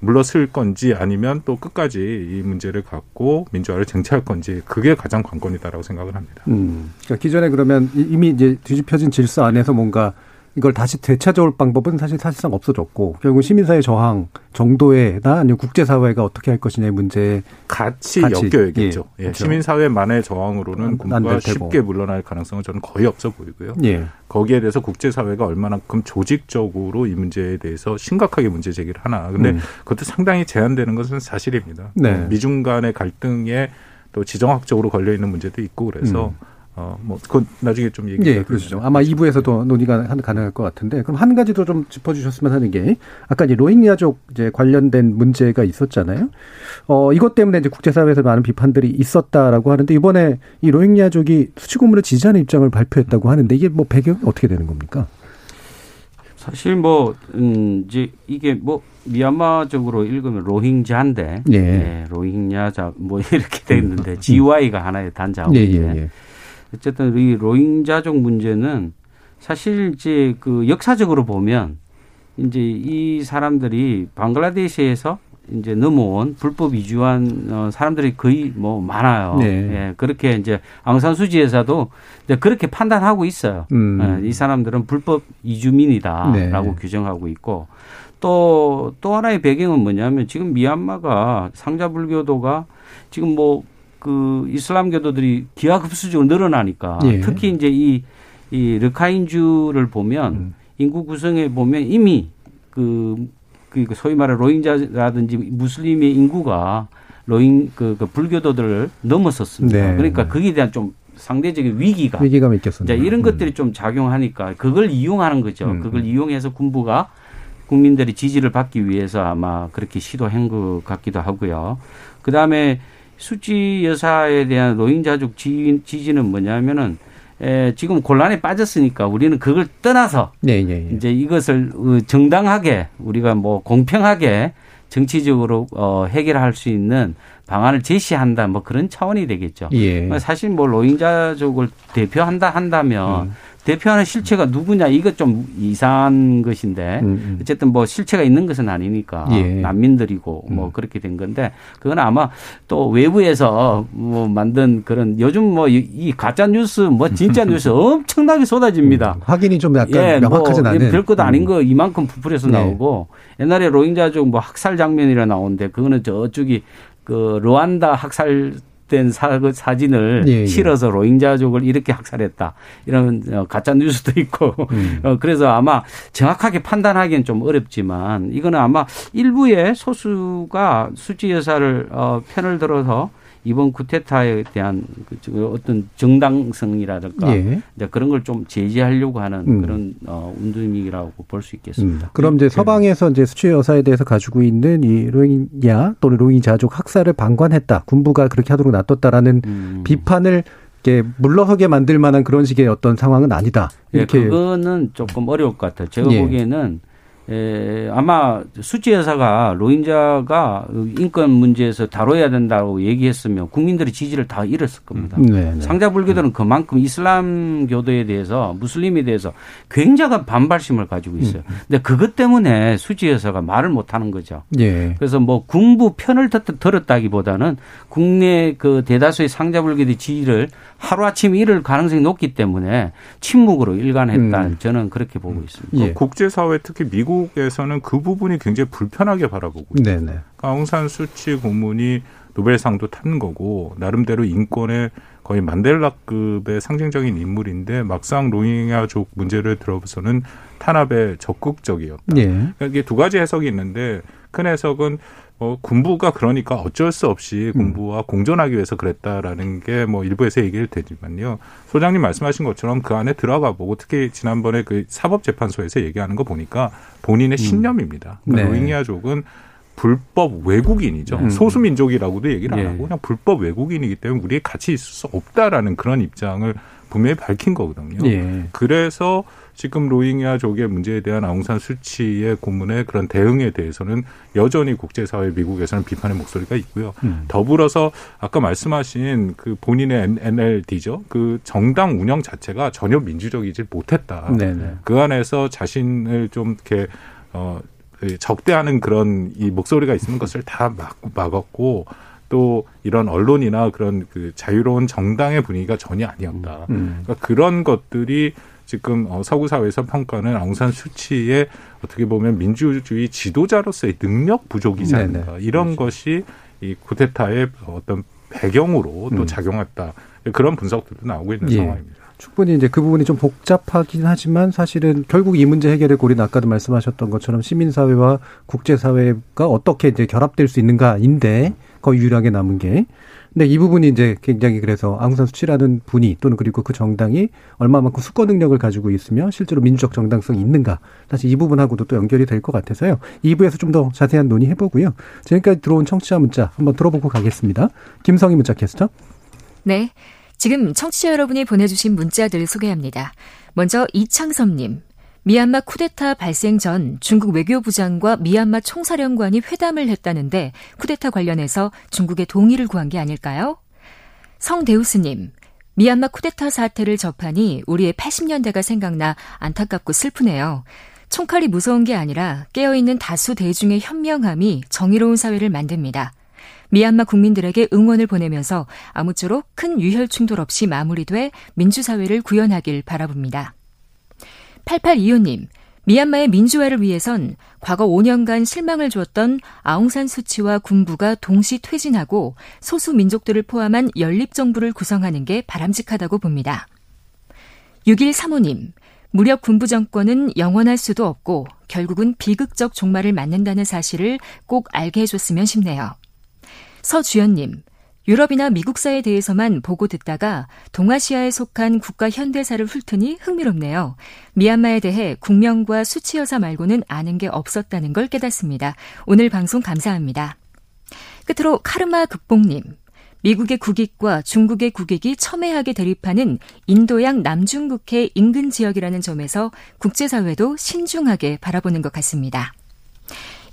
물러설 건지 아니면 또 끝까지 이 문제를 갖고 민주화를 쟁취할 건지 그게 가장 관건이다라고 생각을 합니다. 음. 그러니까 기존에 그러면 이- 이미 이제 뒤집혀진 질서 안에서 뭔가 이걸 다시 되찾아올 방법은 사실 사실상 없어졌고 결국 시민사회 저항 정도에나 아니면 국제사회가 어떻게 할 것이냐의 문제에 같이, 같이, 엮여야겠죠. 예, 예, 그렇죠. 시민사회만의 저항으로는 안 군부가. 쉽게 물러날 가능성은 저는 거의 없어 보이고요. 예. 거기에 대해서 국제사회가 얼마만큼 조직적으로 이 문제에 대해서 심각하게 문제 제기를 하나. 근데 음. 그것도 상당히 제한되는 것은 사실입니다. 네. 미중 간의 갈등에 또 지정학적으로 걸려 있는 문제도 있고 그래서 어, 뭐, 그건 나중에 좀 얘기. 예, 그렇죠. 아마 2부에서도 논의가 한- 가능할 것 같은데, 그럼 한 가지 더 좀 짚어주셨으면 하는 게, 아까 이제 로힝야족 이제 관련된 문제가 있었잖아요. 어, 이것 때문에 이제 국제사회에서 많은 비판들이 있었다라고 하는데, 이번에 이 로힝야족이 수치고문을 지지하는 입장을 발표했다고 하는데, 이게 뭐 배경이 어떻게 되는 겁니까? 사실 뭐 음, 이제 이게 뭐 미얀마적으로 읽으면 로힝자인데 예. 예, 로힝야자 뭐 *laughs* 이렇게 돼 있는데 GY가 하나의 단자인데 예, 예, 예. 어쨌든 이 로힝자족 문제는 사실 이제 그 역사적으로 보면 이제 이 사람들이 방글라데시에서 이제 넘어온 불법 이주한 어, 사람들이 거의 뭐 많아요. 네. 예, 그렇게 이제 앙산 수지에서도 이제 그렇게 판단하고 있어요. 음. 예, 이 사람들은 불법 이주민이다라고 네. 규정하고 있고 또또 하나의 배경은 뭐냐면 지금 미얀마가 상자 불교도가 지금 뭐 그 이슬람교도들이 기하급수적으로 늘어나니까 예. 특히 이제 이, 이 르카인주를 보면 음. 인구 구성에 보면 이미 그, 그 소위 말해 로힝자라든지 무슬림의 인구가 로힝 그, 그 불교도들을 넘었었습니다. 네. 그러니까 거기에 대한 좀 상대적인 위기가 위기감이 이제 있겠습니다. 이런 음. 것들이 좀 작용하니까 그걸 이용하는 거죠. 음. 그걸 이용해서 군부가 국민들의 지지를 받기 위해서 아마 그렇게 시도한 것 같기도 하고요. 그 다음에 수지 여사에 대한 지- 지지는 뭐냐면은 에, 지금 곤란에 빠졌으니까 우리는 그걸 떠나서 예, 예, 예. 이제 이것을 어, 정당하게 우리가 뭐 공평하게 정치적으로 어, 해결할 수 있는 방안을 제시한다 뭐 그런 차원이 되겠죠. 예. 사실 뭐 로힝자족을 대표한다 한다면 음. 대표하는 실체가 누구냐 이거 좀 이상한 것인데 음, 음. 어쨌든 뭐 실체가 있는 것은 아니니까 예. 난민들이고 뭐 음. 그렇게 된 건데 그건 아마 또 외부에서 뭐 만든 그런 요즘 뭐 이 가짜 뉴스 뭐 진짜 *laughs* 뉴스 엄청나게 쏟아집니다. 음, 확인이 좀 약간 예, 명확하진 뭐 않은. 별것도 아닌 음. 거 이만큼 부풀려서 네. 나오고 옛날에 로힝자족 뭐 학살 장면이라 나오는데 그거는 저쪽이 그 르완다 학살된 사, 그 사진을 예, 예. 실어서 로힝자족을 이렇게 학살했다 이런 어, 가짜 뉴스도 있고 음. *laughs* 어, 그래서 아마 정확하게 판단하기는 좀 어렵지만 이거는 아마 일부의 소수가 수지 여사를 어, 편을 들어서 이번 쿠데타에 대한 그 어떤 정당성이라든가 예. 그런 걸 좀 제지하려고 하는 음. 그런 어, 운동이라고 볼 수 있겠습니다. 음. 그럼 이제 서방에서 이제 수치 여사에 대해서 가지고 있는 이 로힝야 또는 로힝자족 학살을 방관했다. 군부가 그렇게 하도록 놔뒀다라는 음. 비판을 이렇게 물러서게 만들 만한 그런 식의 어떤 상황은 아니다. 예, 이렇게 그거는 조금 어려울 것 같아요. 제가 예. 보기에는 에, 아마 수치 여사가 로힝자가 인권 문제에서 다뤄야 된다고 얘기했으면 국민들의 지지를 다 잃었을 겁니다. 네, 네. 상자 불교도는 그만큼 이슬람 교도에 대해서 무슬림에 대해서 굉장한 반발심을 가지고 있어요. 음. 근데 그것 때문에 수지 여사가 말을 못 하는 거죠. 예. 그래서 뭐 군부 편을 들- 들었다기보다는 국내 그 대다수의 상자불교의 지지를 하루아침 잃을 가능성이 높기 때문에 침묵으로 일관했다. 음. 저는 그렇게 보고 있습니다. 예. 국제사회 특히 미국 에서는 그 부분이 굉장히 불편하게 바라보고 있어요. 네네. 아웅산 수치 고문이 노벨상도 탄 거고 나름대로 인권의 거의 만델라급의 상징적인 인물인데 막상 로힝야족 문제를 들어서는 탄압에 적극적이었다. 예. 그러니까 이게 두 가지 해석이 있는데 큰 해석은 어, 군부가 그러니까 어쩔 수 없이 음. 군부와 공존하기 위해서 그랬다라는 게 뭐 일부에서 얘기를 되지만요. 소장님 말씀하신 것처럼 그 안에 들어가 보고 특히 지난번에 그 사법재판소에서 얘기하는 거 보니까 본인의 신념입니다. 그러니까 네. 로힝야족은 불법 외국인이죠. 음. 소수민족이라고도 얘기를 안 예. 하고 그냥 불법 외국인이기 때문에 우리에 같이 있을 수 없다라는 그런 입장을 분명히 밝힌 거거든요. 예. 그래서 지금 로힝야 족의 문제에 대한 아웅산 수치의 고문의 그런 대응에 대해서는 여전히 국제사회 미국에서는 비판의 목소리가 있고요. 음. 더불어서 아까 말씀하신 그 본인의 NLD죠. 그 정당 운영 자체가 전혀 민주적이지 못했다. 네네. 그 안에서 자신을 좀 이렇게 어 적대하는 그런 이 목소리가 있는 것을 다 막, 막았고 또 이런 언론이나 그런 그 자유로운 정당의 분위기가 전혀 아니었다. 음. 그러니까 그런 것들이 지금 어, 서구 사회에서 평가는 아웅산 수치의 어떻게 보면 민주주의 지도자로서의 능력 부족이지 않는가 네네. 이런 그렇죠. 것이 이 쿠데타의 어떤 배경으로 또 음. 작용했다 그런 분석들도 나오고 있는 예. 상황입니다. 충분히 이제 그 부분이 좀 복잡하긴 하지만 사실은 결국 이 문제 해결의 고리는 아까도 말씀하셨던 것처럼 시민사회와 국제사회가 어떻게 이제 결합될 수 있는가인데 거의 유일하게 남은 게 근데 이 부분이 이제 굉장히 그래서 아웅산 수치라는 분이 또는 그리고 그 정당이 얼마만큼 수권 능력을 가지고 있으며 실제로 민주적 정당성이 있는가 사실 이 부분하고도 또 연결이 될 것 같아서요. 2부에서 좀 더 자세한 논의 해 보고요. 지금까지 들어온 청취자 문자 한번 들어보고 가겠습니다. 김성희 문자 캐스터. 네. 지금 청취자 여러분이 보내주신 문자들 소개합니다. 먼저 이창섭님. 미얀마 쿠데타 발생 전 중국 외교부장과 미얀마 총사령관이 회담을 했다는데 쿠데타 관련해서 중국의 동의를 구한 게 아닐까요? 성대우스님, 미얀마 쿠데타 사태를 접하니 우리의 80년대가 생각나 안타깝고 슬프네요. 총칼이 무서운 게 아니라 깨어있는 다수 대중의 현명함이 정의로운 사회를 만듭니다. 미얀마 국민들에게 응원을 보내면서 아무쪼록 큰 유혈 충돌 없이 마무리돼 민주사회를 구현하길 바라봅니다. 8825님, 미얀마의 민주화를 위해선 과거 5년간 실망을 주었던 아웅산 수치와 군부가 동시 퇴진하고 소수 민족들을 포함한 연립정부를 구성하는 게 바람직하다고 봅니다. 6135님, 무력 군부 정권은 영원할 수도 없고 결국은 비극적 종말을 맞는다는 사실을 꼭 알게 해줬으면 싶네요. 서주연님, 유럽이나 미국사에 대해서만 보고 듣다가 동아시아에 속한 국가 현대사를 훑으니 흥미롭네요. 미얀마에 대해 국명과 수치 여사 말고는 아는 게 없었다는 걸 깨닫습니다. 오늘 방송 감사합니다. 끝으로 카르마 극복님. 미국의 국익과 중국의 국익이 첨예하게 대립하는 인도양 남중국해 인근 지역이라는 점에서 국제사회도 신중하게 바라보는 것 같습니다.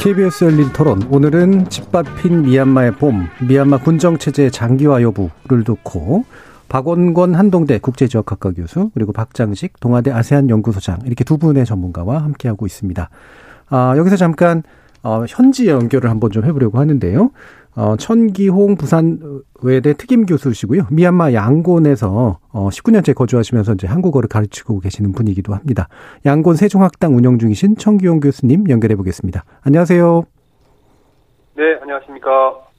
KBS 열린 토론 오늘은 짓밟힌 미얀마의 봄 미얀마 군정체제 장기화 여부를 놓고 박원권 한동대 국제지역학과 교수 그리고 박장식 동아대 아세안 연구소장 이렇게 두 분의 전문가와 함께하고 있습니다. 아, 여기서 잠깐 어, 현지 연결을 한번 좀 해보려고 하는데요. 어, 천기홍 부산외대 특임 교수시고요. 미얀마 양곤에서 어, 19년째 거주하시면서 이제 한국어를 가르치고 계시는 분이기도 합니다. 양곤 세종학당 운영 중이신 천기홍 교수님 연결해 보겠습니다. 안녕하세요. 네, 안녕하십니까.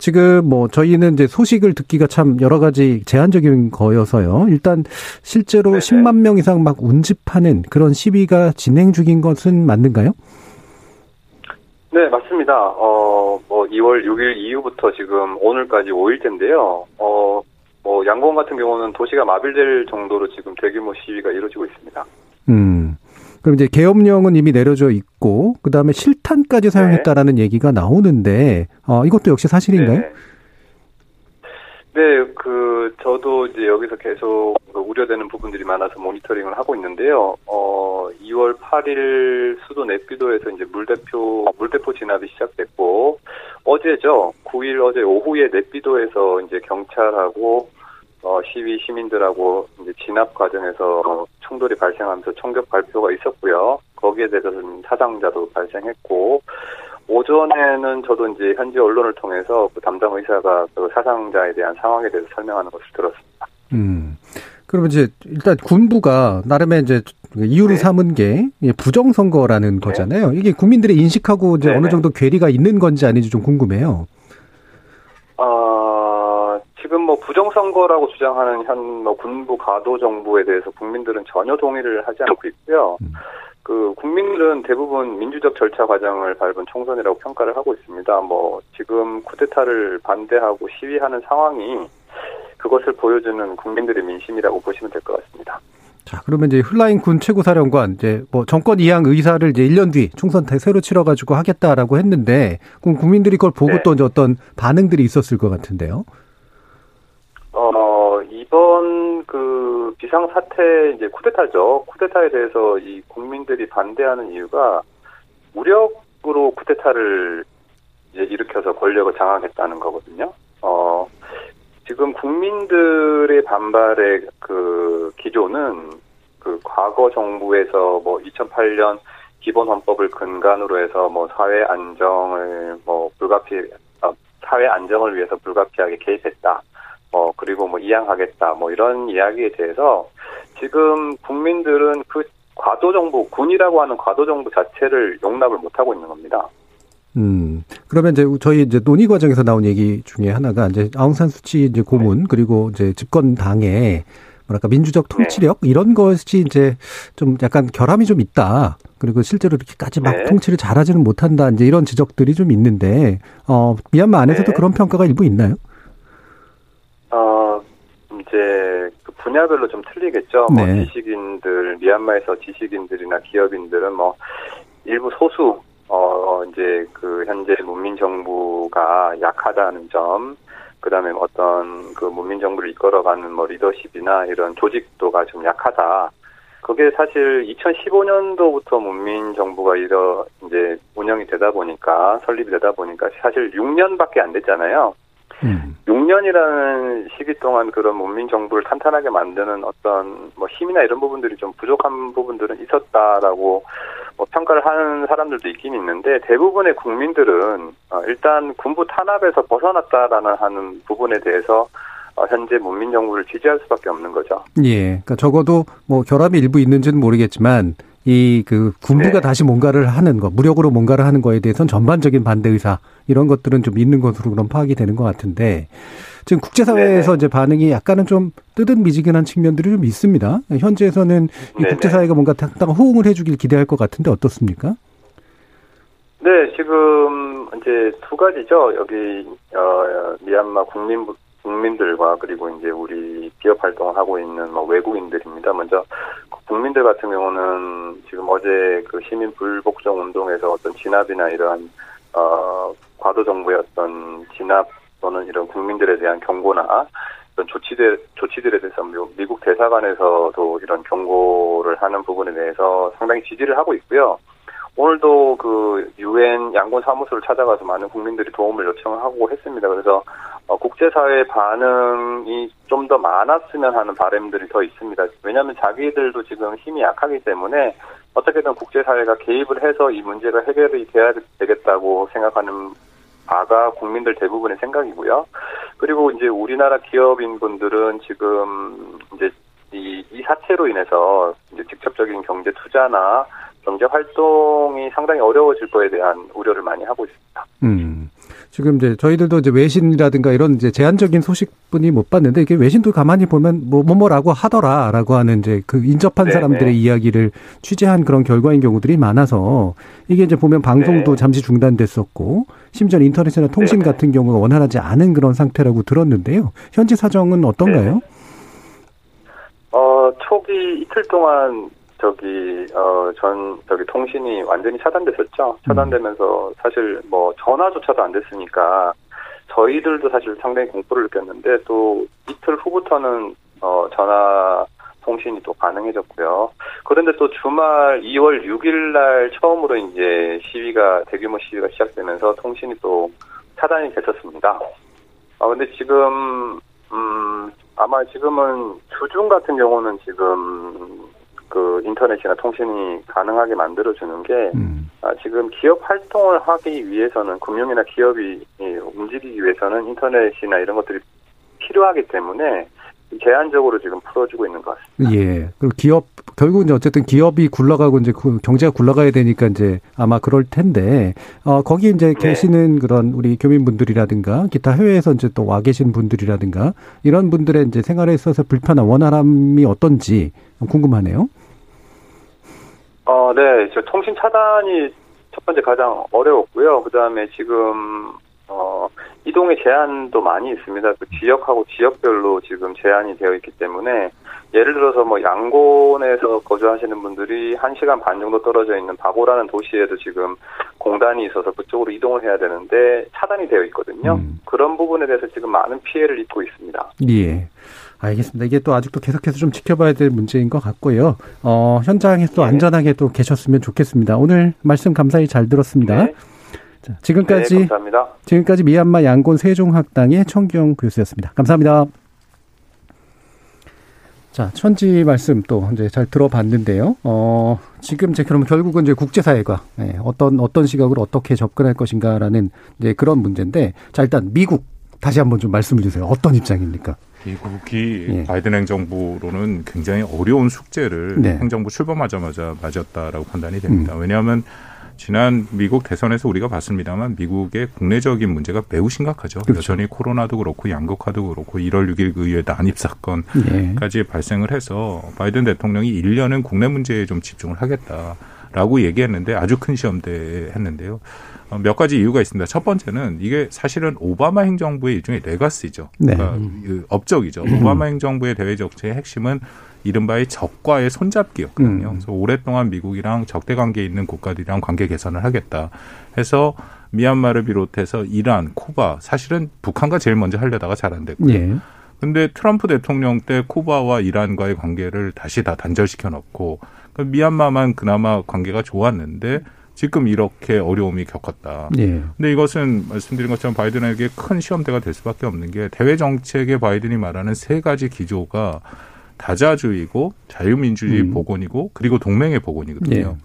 지금 뭐 저희는 이제 소식을 듣기가 참 여러 가지 제한적인 거여서요. 일단 실제로 네네. 10만 명 이상 막 운집하는 그런 시위가 진행 중인 것은 맞는가요? 네, 맞습니다. 어, 뭐 2월 6일 이후부터 지금 오늘까지 5일째인데요. 어, 뭐 양곤 같은 경우는 도시가 마비될 정도로 지금 대규모 시위가 이루어지고 있습니다. 음. 그럼 이제 계엄령은 이미 내려져 있고 그다음에 실탄까지 사용했다라는 네. 얘기가 나오는데 어, 이것도 역시 사실인가요? 네. 네, 그 저도 이제 여기서 계속 그 우려되는 부분들이 많아서 모니터링을 하고 있는데요. 어, 2월 8일 수도 네피도에서 이제 물대표 물대포 진압이 시작됐고 어제죠. 9일 어제 오후에 네피도에서 이제 경찰하고 어, 시위 시민들하고 이제 진압 과정에서 충돌이 발생하면서 총격 발표가 있었고요. 거기에 대해서는 사상자도 발생했고 오전에는 저도 이제 현지 언론을 통해서 그 담당 의사가 그 사상자에 대한 상황에 대해서 설명하는 것을 들었습니다. 음. 그러면 이제 일단 군부가 나름의 이제 이유를 네. 삼은 게 부정선거라는 네. 거잖아요. 이게 국민들이 인식하고 이제 네 어느 정도 괴리가 있는 건지 아닌지 좀 궁금해요. 어, 지금 뭐 부정선거라고 주장하는 현 뭐 군부 가도 정부에 대해서 국민들은 전혀 동의를 하지 않고 있고요. 음. 그 국민들은 대부분 민주적 절차 과정을 밟은 총선이라고 평가를 하고 있습니다. 뭐 지금 쿠데타를 반대하고 시위하는 상황이 그것을 보여주는 국민들의 민심이라고 보시면 될 것 같습니다. 자, 그러면 이제 흘라인 군 최고사령관 이제 뭐 정권 이양 의사를 이제 1년 뒤 총선 대 새로 치러 가지고 하겠다라고 했는데 그럼 국민들이 그걸 보고 네. 또 이제 어떤 반응들이 있었을 것 같은데요. 어, 이번 그 비상 사태 이제 쿠데타죠. 쿠데타에 대해서 이 국민들이 반대하는 이유가 무력으로 쿠데타를 이제 일으켜서 권력을 장악했다는 거거든요. 어, 지금 국민들의 반발의 그 기조는 그 과거 정부에서 뭐 2008년 기본 헌법을 근간으로 해서 뭐 사회 안정을 뭐 불가피 아, 사회 안정을 위해서 불가피하게 개입했다. 뭐 그리고 뭐 이양하겠다. 뭐 이런 이야기에 대해서 지금 국민들은 그 과도 정부 군이라고 하는 과도 정부 자체를 용납을 못 하고 있는 겁니다. 음. 그러면 이제 저희 이제 논의 과정에서 나온 얘기 중에 하나가 이제 아웅산 수치 이제 고문 네. 그리고 이제 집권 당에 뭐랄까 민주적 네. 통치력 네. 이런 것이 이제 좀 약간 결함이 좀 있다. 그리고 실제로 이렇게까지 막 네. 통치를 잘하지는 못한다. 이제 이런 지적들이 좀 있는데 어 미얀마 안에서도 네. 그런 평가가 일부 있나요? 어 이제 그 분야별로 좀 틀리겠죠. 뭐 네. 지식인들 미얀마에서 지식인들이나 기업인들은 뭐 일부 소수 어, 이제 그 현재 문민 정부가 약하다는 점, 그 다음에 어떤 그 문민 정부를 이끌어가는 뭐 리더십이나 이런 조직도가 좀 약하다. 그게 사실 2015년도부터 문민 정부가 이러 이제 운영이 되다 보니까 설립이 되다 보니까 사실 6년밖에 안 됐잖아요. 음. 6년이라는 시기 동안 그런 문민 정부를 탄탄하게 만드는 어떤 뭐 힘이나 이런 부분들이 좀 부족한 부분들은 있었다라고 뭐 평가를 하는 사람들도 있긴 있는데 대부분의 국민들은 어, 일단 군부 탄압에서 벗어났다라는 하는 부분에 대해서 어, 현재 문민 정부를 지지할 수밖에 없는 거죠. 예, 그러니까 적어도 뭐 결함이 일부 있는지는 모르겠지만 이 그 군부가 네. 다시 뭔가를 하는 거, 무력으로 뭔가를 하는 거에 대해서는 전반적인 반대 의사 이런 것들은 좀 있는 것으로 그런 파악이 되는 것 같은데 지금 국제사회에서 네 이제 반응이 약간은 좀 뜨뜻미지근한 측면들이 좀 있습니다. 현재에서는 이 국제사회가 뭔가 당당 호응을 해주길 기대할 것 같은데 어떻습니까? 네, 지금 이제 두 가지죠. 여기 어, 미얀마 국민 국민들과 그리고 이제 우리 기업 활동을 하고 있는 뭐 외국인들입니다. 먼저 국민들 같은 경우는 지금 어제 그 시민 불복종 운동에서 어떤 진압이나 이러한 어 과도 정부의 어떤 진압 또는 이런 국민들에 대한 경고나 이런 조치들 조치들에 대해서 미국 대사관에서도 이런 경고를 하는 부분에 대해서 상당히 지지를 하고 있고요. 오늘도 그 유엔 양곤 사무소를 찾아가서 많은 국민들이 도움을 요청하고 했습니다. 그래서 어, 국제사회 반응이 좀 더 많았으면 하는 바람들이 더 있습니다. 왜냐하면 자기들도 지금 힘이 약하기 때문에 어떻게든 국제사회가 개입을 해서 이 문제가 해결이 돼야 되겠다고 생각하는 바가 국민들 대부분의 생각이고요. 그리고 이제 우리나라 기업인 분들은 지금 이제 이, 이 사태로 인해서 이제 직접적인 경제 투자나 경제 활동이 상당히 어려워질 거에 대한 우려를 많이 하고 있습니다. 음. 지금 이제 저희들도 이제 외신이라든가 이런 이제 제한적인 소식뿐이 못 봤는데 이게 외신도 가만히 보면 뭐 뭐뭐라고 하더라라고 하는 이제 그 인접한 네네. 사람들의 이야기를 취재한 그런 결과인 경우들이 많아서 이게 이제 보면 방송도 네. 잠시 중단됐었고 심지어 인터넷이나 통신 네네. 같은 경우가 원활하지 않은 그런 상태라고 들었는데요. 현지 사정은 어떤가요? 네. 어 초기 이틀 동안 저기 어전 저기 통신이 완전히 차단됐었죠. 차단되면서 음. 사실 뭐 전화조차도 안 됐으니까 저희들도 사실 상당히 공포를 느꼈는데 또 이틀 후부터는 어 전화 통신이 또 가능해졌고요. 그런데 또 주말 2월 6일 날 처음으로 이제 시위가 대규모 시위가 시작되면서 통신이 또 차단이 됐었습니다. 아 근데 지금 음 아마 지금은 주중 같은 경우는 지금 그 인터넷이나 통신이 가능하게 만들어주는 게 음. 아, 지금 기업 활동을 하기 위해서는 금융이나 기업이 예, 움직이기 위해서는 인터넷이나 이런 것들이 필요하기 때문에 제한적으로 지금 풀어주고 있는 것 같습니다. 예. 그리고 기업 결국은 이제 어쨌든 기업이 굴러가고 이제 그 경제가 굴러가야 되니까 이제 아마 그럴 텐데 어 거기 이제 네. 계시는 그런 우리 교민분들이라든가 기타 해외에서 이제 또 와 계신 분들이라든가 이런 분들의 이제 생활에 있어서 불편한 원활함이 어떤지 궁금하네요. 어, 네. 저 통신 차단이 첫 번째 가장 어려웠고요. 그 다음에 지금, 어, 이동의 제한도 많이 있습니다. 그 지역하고 지역별로 지금 제한이 되어 있기 때문에 예를 들어서 뭐 양곤에서 거주하시는 분들이 한시간 반 정도 떨어져 있는 바고라는 도시에도 지금 공단이 있어서 그쪽으로 이동을 해야 되는데 차단이 되어 있거든요. 음. 그런 부분에 대해서 지금 많은 피해를 입고 있습니다. 예. 알겠습니다. 이게 또 아직도 계속해서 좀 지켜봐야 될 문제인 것 같고요. 어, 현장에 또 안전하게 또 계셨으면 좋겠습니다. 오늘 말씀 감사히 잘 들었습니다. 네. 자, 지금까지 네, 감사합니다. 지금까지 미얀마 양곤 세종학당의 청경 교수였습니다. 감사합니다. 자, 천지 말씀 또 이제 잘 들어봤는데요. 어, 지금 이제 그러면 결국은 이제 국제사회가 예, 어떤 어떤 시각으로 어떻게 접근할 것인가라는 이제 그런 문제인데, 자 일단 미국 다시 한번 좀 말씀을 주세요. 어떤 입장입니까? 미국이 예. 바이든 행정부로는 굉장히 어려운 숙제를 네. 행정부 출범하자마자 맞았다라고 판단이 됩니다. 왜냐하면 지난 미국 대선에서 우리가 봤습니다만 미국의 국내적인 문제가 매우 심각하죠. 그렇죠. 여전히 코로나도 그렇고 양극화도 그렇고 1월 6일 그 의회 난입 사건 예. 까지 발생을 해서 바이든 대통령이 1년은 국내 문제에 좀 집중을 하겠다라고 얘기했는데 아주 큰 시험대에 했는데요. 어, 몇 가지 이유가 있습니다. 첫 번째는 이게 사실은 오바마 행정부의 일종의 레가시죠. 네. 그러니까 그 업적이죠. 오바마 행정부의 대외 정책의 핵심은 이른바의 적과의 손잡기였거든요. 음. 그래서 오랫동안 미국이랑 적대 관계에 있는 국가들이랑 관계 개선을 하겠다 해서 미얀마를 비롯해서 이란, 쿠바 사실은 북한과 제일 먼저 하려다가 잘 안 됐고요. 예. 근데 트럼프 대통령 때 쿠바와 이란과의 관계를 다시 다 단절시켜 놓고 그 미얀마만 그나마 관계가 좋았는데 지금 이렇게 어려움이 겪었다. 예. 근데 이것은 말씀드린 것처럼 바이든에게 큰 시험대가 될 수밖에 없는 게 대외 정책의 바이든이 말하는 세 가지 기조가 다자주의고 자유민주주의 음. 복원이고 그리고 동맹의 복원이거든요. 예.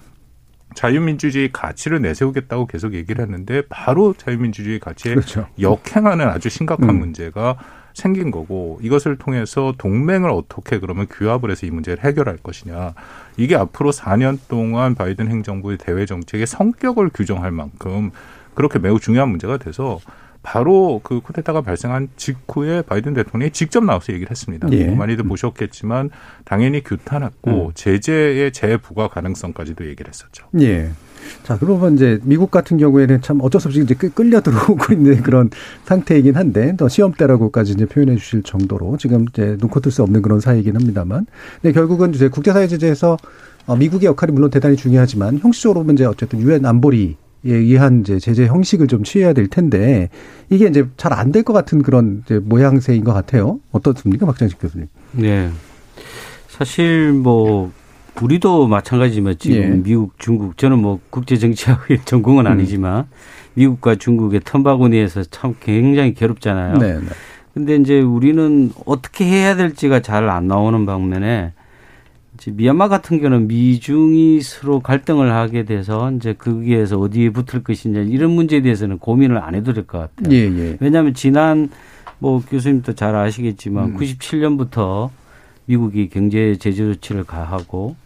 자유민주주의 가치를 내세우겠다고 계속 얘기를 했는데 바로 자유민주주의 가치에 그렇죠. 역행하는 아주 심각한 음. 문제가 생긴 거고 이것을 통해서 동맹을 어떻게 그러면 규합을 해서 이 문제를 해결할 것이냐 이게 앞으로 4년 동안 바이든 행정부의 대외 정책의 성격을 규정할 만큼 그렇게 매우 중요한 문제가 돼서 바로 그 쿠데타가 발생한 직후에 바이든 대통령이 직접 나와서 얘기를 했습니다. 예. 많이들 보셨겠지만 당연히 규탄했고 음. 제재의 재부과 가능성까지도 얘기를 했었죠. 예. 자, 그러면 이제 미국 같은 경우에는 참 어쩔 수 없이 이제 끌- 끌려 들어오고 *laughs* 있는 그런 상태이긴 한데 더 시험대라고까지 이제 표현해 주실 정도로 지금 이제 눈코 뜰 수 없는 그런 사이이긴 합니다만. 근데 결국은 이제 국제사회 제재에서 어, 미국의 역할이 물론 대단히 중요하지만 형식적으로 이제 어쨌든 유엔 안보리 에 의한 이제 제재 형식을 좀 취해야 될 텐데 이게 이제 잘 안 될 것 같은 그런 이제 모양새인 것 같아요. 어떻습니까, 박장식 교수님? 네. 사실 뭐 우리도 마찬가지지만 지금 예. 미국, 중국 저는 뭐 국제 정치학의 *laughs* 전공은 음. 아니지만 미국과 중국의 텀바구니에서 참 굉장히 괴롭잖아요. 네, 네. 근데 이제 우리는 어떻게 해야 될지가 잘 안 나오는 방면에 이제 미얀마 같은 경우는 미중이 서로 갈등을 하게 돼서 이제 거기에서 어디에 붙을 것이냐 이런 문제에 대해서는 고민을 안 해도 될 것 같아요. 예, 예. 왜냐하면 지난 뭐 교수님도 잘 아시겠지만 음. 97년부터 미국이 경제 제재 조치를 가하고 어,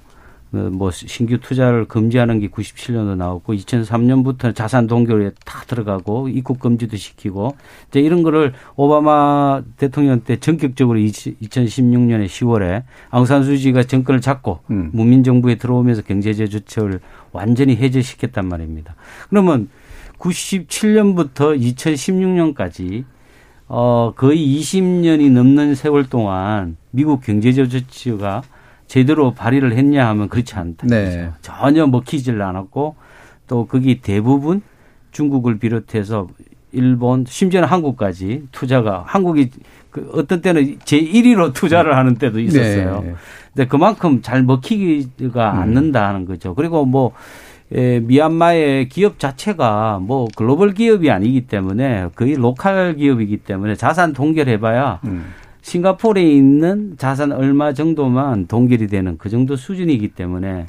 뭐 신규 투자를 금지하는 게 97년도 나왔고 2003년부터 자산 동결에 다 들어가고 입국 금지도 시키고 이제 이런 거를 오바마 대통령 때 전격적으로 2016년에 10월에 앙산 수지가 정권을 잡고 음. 문민 정부에 들어오면서 경제 제재 조치를 완전히 해제시켰단 말입니다. 그러면 97년부터 2016년까지 어, 거의 20년이 넘는 세월 동안 미국 경제제재 조치가 제대로 발휘를 했냐 하면 그렇지 않다. 네. 전혀 먹히질 않았고 또 거기 대부분 중국을 비롯해서 일본 심지어는 한국까지 투자가 한국이 그 어떤 때는 제 1위로 *laughs* 투자를 하는 때도 있었어요. 네. 근데 그만큼 잘 먹히기가 음. 않는다는 거죠. 그리고 뭐 에, 미얀마의 기업 자체가 뭐 글로벌 기업이 아니기 때문에 거의 로컬 기업이기 때문에 자산 동결해봐야 음. 싱가포르에 있는 자산 얼마 정도만 동결이 되는 그 정도 수준이기 때문에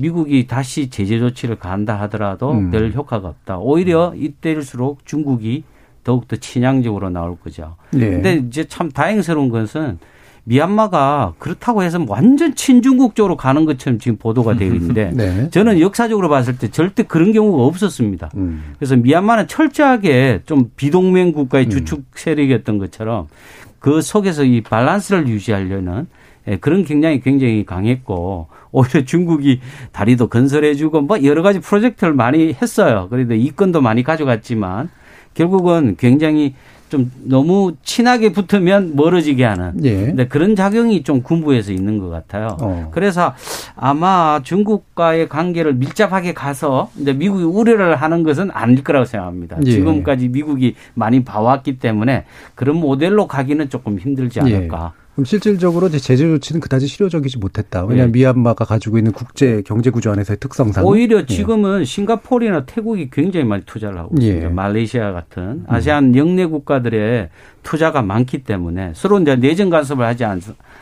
미국이 다시 제재 조치를 간다 하더라도 음. 별 효과가 없다. 오히려 이때일수록 중국이 더욱더 친양적으로 나올 거죠. 네. 근데 이제 참 다행스러운 것은 미얀마가 그렇다고 해서 완전 친중국 쪽으로 가는 것처럼 지금 보도가 되어 있는데 *laughs* 네. 저는 역사적으로 봤을 때 절대 그런 경우가 없었습니다. 음. 그래서 미얀마는 철저하게 좀 비동맹 국가의 주축 세력이었던 것처럼 그 속에서 이 밸런스를 유지하려는 예, 그런 경향이 굉장히 강했고 오히려 중국이 다리도 건설해주고 뭐 여러 가지 프로젝트를 많이 했어요. 그런데 이권도 많이 가져갔지만 결국은 굉장히 좀 너무 친하게 붙으면 멀어지게 하는 예. 근데 그런 작용이 좀 군부에서 있는 것 같아요. 어. 그래서 아마 중국과의 관계를 밀접하게 가서 이제 미국이 우려를 하는 것은 아닐 거라고 생각합니다. 예. 지금까지 미국이 많이 봐왔기 때문에 그런 모델로 가기는 조금 힘들지 예. 않을까. 그럼 실질적으로 이제 제재 조치는 그다지 실효적이지 못했다. 왜냐하면 예. 미얀마가 가지고 있는 국제 경제 구조 안에서의 특성상 오히려 예. 지금은 싱가포르나 태국이 굉장히 많이 투자를 하고 있습니다. 예. 음. 말레이시아 같은 아세안 영내 국가들의 투자가 많기 때문에 서로 이제 내정 간섭을 하지 않,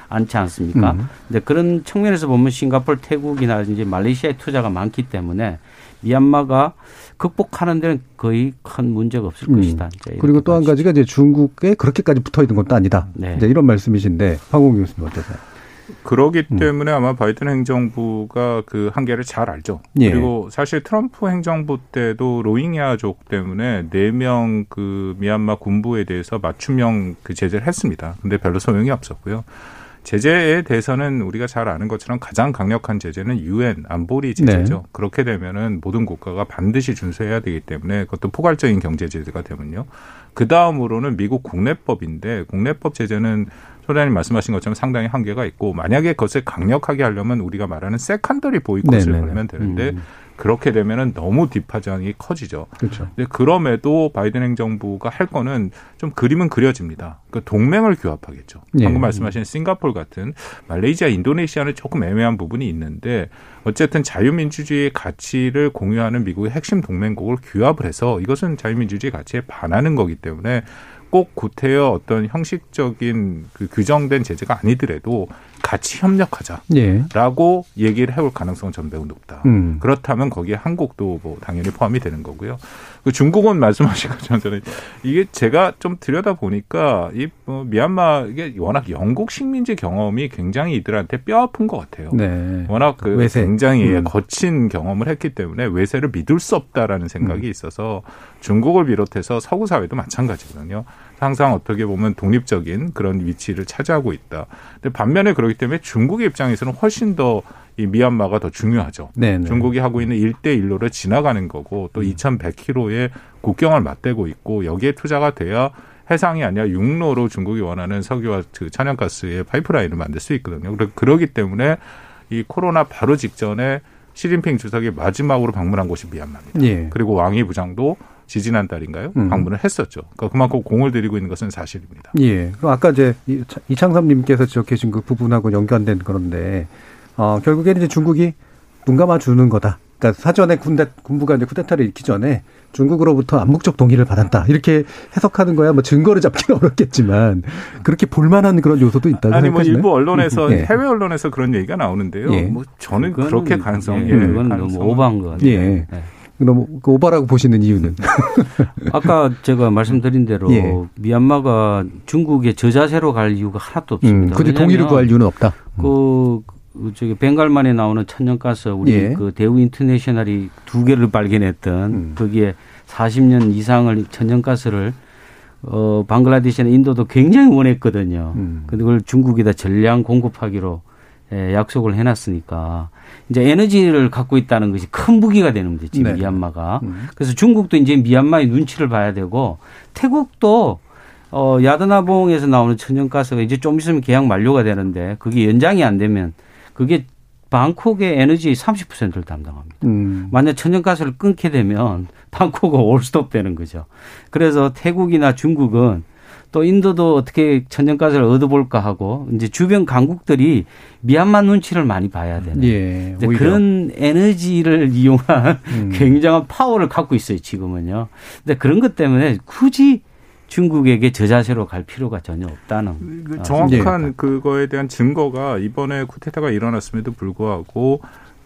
않지 않습니까? 음. 근데 그런 측면에서 보면 싱가포르, 태국이나 이제 말레이시아의 투자가 많기 때문에 미얀마가 극복하는 데는 거의 큰 문제가 없을 음. 것이다. 이제 그리고 또 한 가지가 이제 중국에 그렇게까지 붙어 있는 것도 아니다. 네. 이제 이런 말씀이신데 황공 교수님 어떠세요? 그러기 음. 때문에 아마 바이든 행정부가 그 한계를 잘 알죠. 예. 그리고 사실 트럼프 행정부 때도 로힝야족 때문에 네 명 그 미얀마 군부에 대해서 맞춤형 그 제재를 했습니다. 근데 별로 소용이 없었고요. 제재에 대해서는 우리가 잘 아는 것처럼 가장 강력한 제재는 유엔 안보리 제재죠. 네. 그렇게 되면은 모든 국가가 반드시 준수해야 되기 때문에 그것도 포괄적인 경제 제재가 되면요. 그 다음으로는 미국 국내법인데 국내법 제재는 소장님 말씀하신 것처럼 상당히 한계가 있고 만약에 그것을 강력하게 하려면 우리가 말하는 secondary 보이콧을 네네네. 걸면 되는데 음. 그렇게 되면은 너무 뒷파장이 커지죠. 그렇죠. 근데 그럼에도 바이든 행정부가 할 거는 좀 그림은 그려집니다. 그 동맹을 규합하겠죠. 예. 방금 말씀하신 싱가폴 같은 말레이시아, 인도네시아는 조금 애매한 부분이 있는데 어쨌든 자유민주주의의 가치를 공유하는 미국의 핵심 동맹국을 규합을 해서 이것은 자유민주주의 가치에 반하는 거기 때문에 꼭 구태여 어떤 형식적인 그 규정된 제재가 아니더라도 같이 협력하자라고 예. 얘기를 해올 가능성은 전 매우 높다. 음. 그렇다면 거기에 한국도 뭐 당연히 포함이 되는 거고요. 그 중국은 말씀하신 것처럼 저는 이게 제가 좀 들여다 보니까 이 뭐 미얀마 이게 워낙 영국 식민지 경험이 굉장히 이들한테 뼈 아픈 것 같아요. 네. 워낙 그 외세. 굉장히 음. 거친 경험을 했기 때문에 외세를 믿을 수 없다라는 생각이 음. 있어서 중국을 비롯해서 서구 사회도 마찬가지거든요. 항상 어떻게 보면 독립적인 그런 위치를 차지하고 있다. 근데 반면에 그렇기 때문에 중국의 입장에서는 훨씬 더 이 미얀마가 더 중요하죠. 네, 네. 중국이 하고 있는 일대일로를 지나가는 거고 또 2100km의 국경을 맞대고 있고 여기에 투자가 돼야 해상이 아니라 육로로 중국이 원하는 석유와 그 천연가스의 파이프라인을 만들 수 있거든요. 그러- 그러기 때문에 이 코로나 바로 직전에 시진핑 주석이 마지막으로 방문한 곳이 미얀마입니다. 예. 그리고 왕이 부장도 지지난 달인가요? 음. 방문을 했었죠. 그러니까 그만큼 공을 들이고 있는 것은 사실입니다. 예. 그럼 아까 이제 이- 이창섭님께서 지적해주신 그 부분하고 연관된 그런데 어, 결국에는 이제 중국이 눈 감아 주는 거다. 그러니까 사전에 군대 군부가 이제 쿠데타를 일으키기 전에 중국으로부터 암묵적 동의를 받았다. 이렇게 해석하는 거야 뭐 증거를 잡기는 *laughs* 어렵겠지만 그렇게 볼만한 그런 요소도 있다고 아니 뭐 생각하시나요? 일부 언론에서 예. 해외 언론에서 그런 얘기가 나오는데요. 예. 뭐 저는 그렇게 가능성 예, 예, 그건 너무 오버한 것 같아요. 예. 네. 너무 그 오바라고 보시는 이유는 *laughs* 아까 제가 말씀드린 대로 예. 미얀마가 중국의 저자세로 갈 이유가 하나도 음, 없습니다. 굳이 동의를 왜냐하면 구할 이유는 없다. 그, 그 저기 벵갈만에 나오는 천연가스 우리 예. 그 대우 인터내셔널이 두 개를 발견했던 음. 거기에 40년 이상을 천연가스를 어 방글라데시나 인도도 굉장히 원했거든요. 음. 근데 그걸 중국에다 전량 공급하기로 예, 약속을 해놨으니까 이제 에너지를 갖고 있다는 것이 큰 무기가 되는 거죠 지금 네. 미얀마가. 음. 그래서 중국도 이제 미얀마의 눈치를 봐야 되고 태국도 어 야드나봉에서 나오는 천연가스가 이제 좀 있으면 계약 만료가 되는데 그게 연장이 안 되면 그게 방콕의 에너지의 30%를 담당합니다. 음. 만약 천연가스를 끊게 되면 방콕은 *laughs* 올스톱 되는 거죠. 그래서 태국이나 중국은 또 인도도 어떻게 천연가스를 얻어볼까 하고 이제 주변 강국들이 미얀마 눈치를 많이 봐야 되는 예. 그런 에너지를 *laughs* 이용한 음. 굉장한 파워를 갖고 있어요 지금은요. 근데 그런 것 때문에 굳이 중국에게 저자세로 갈 필요가 전혀 없다는 그 어, 정확한 네. 그거에 대한 증거가 이번에 쿠데타가 일어났음에도 불구하고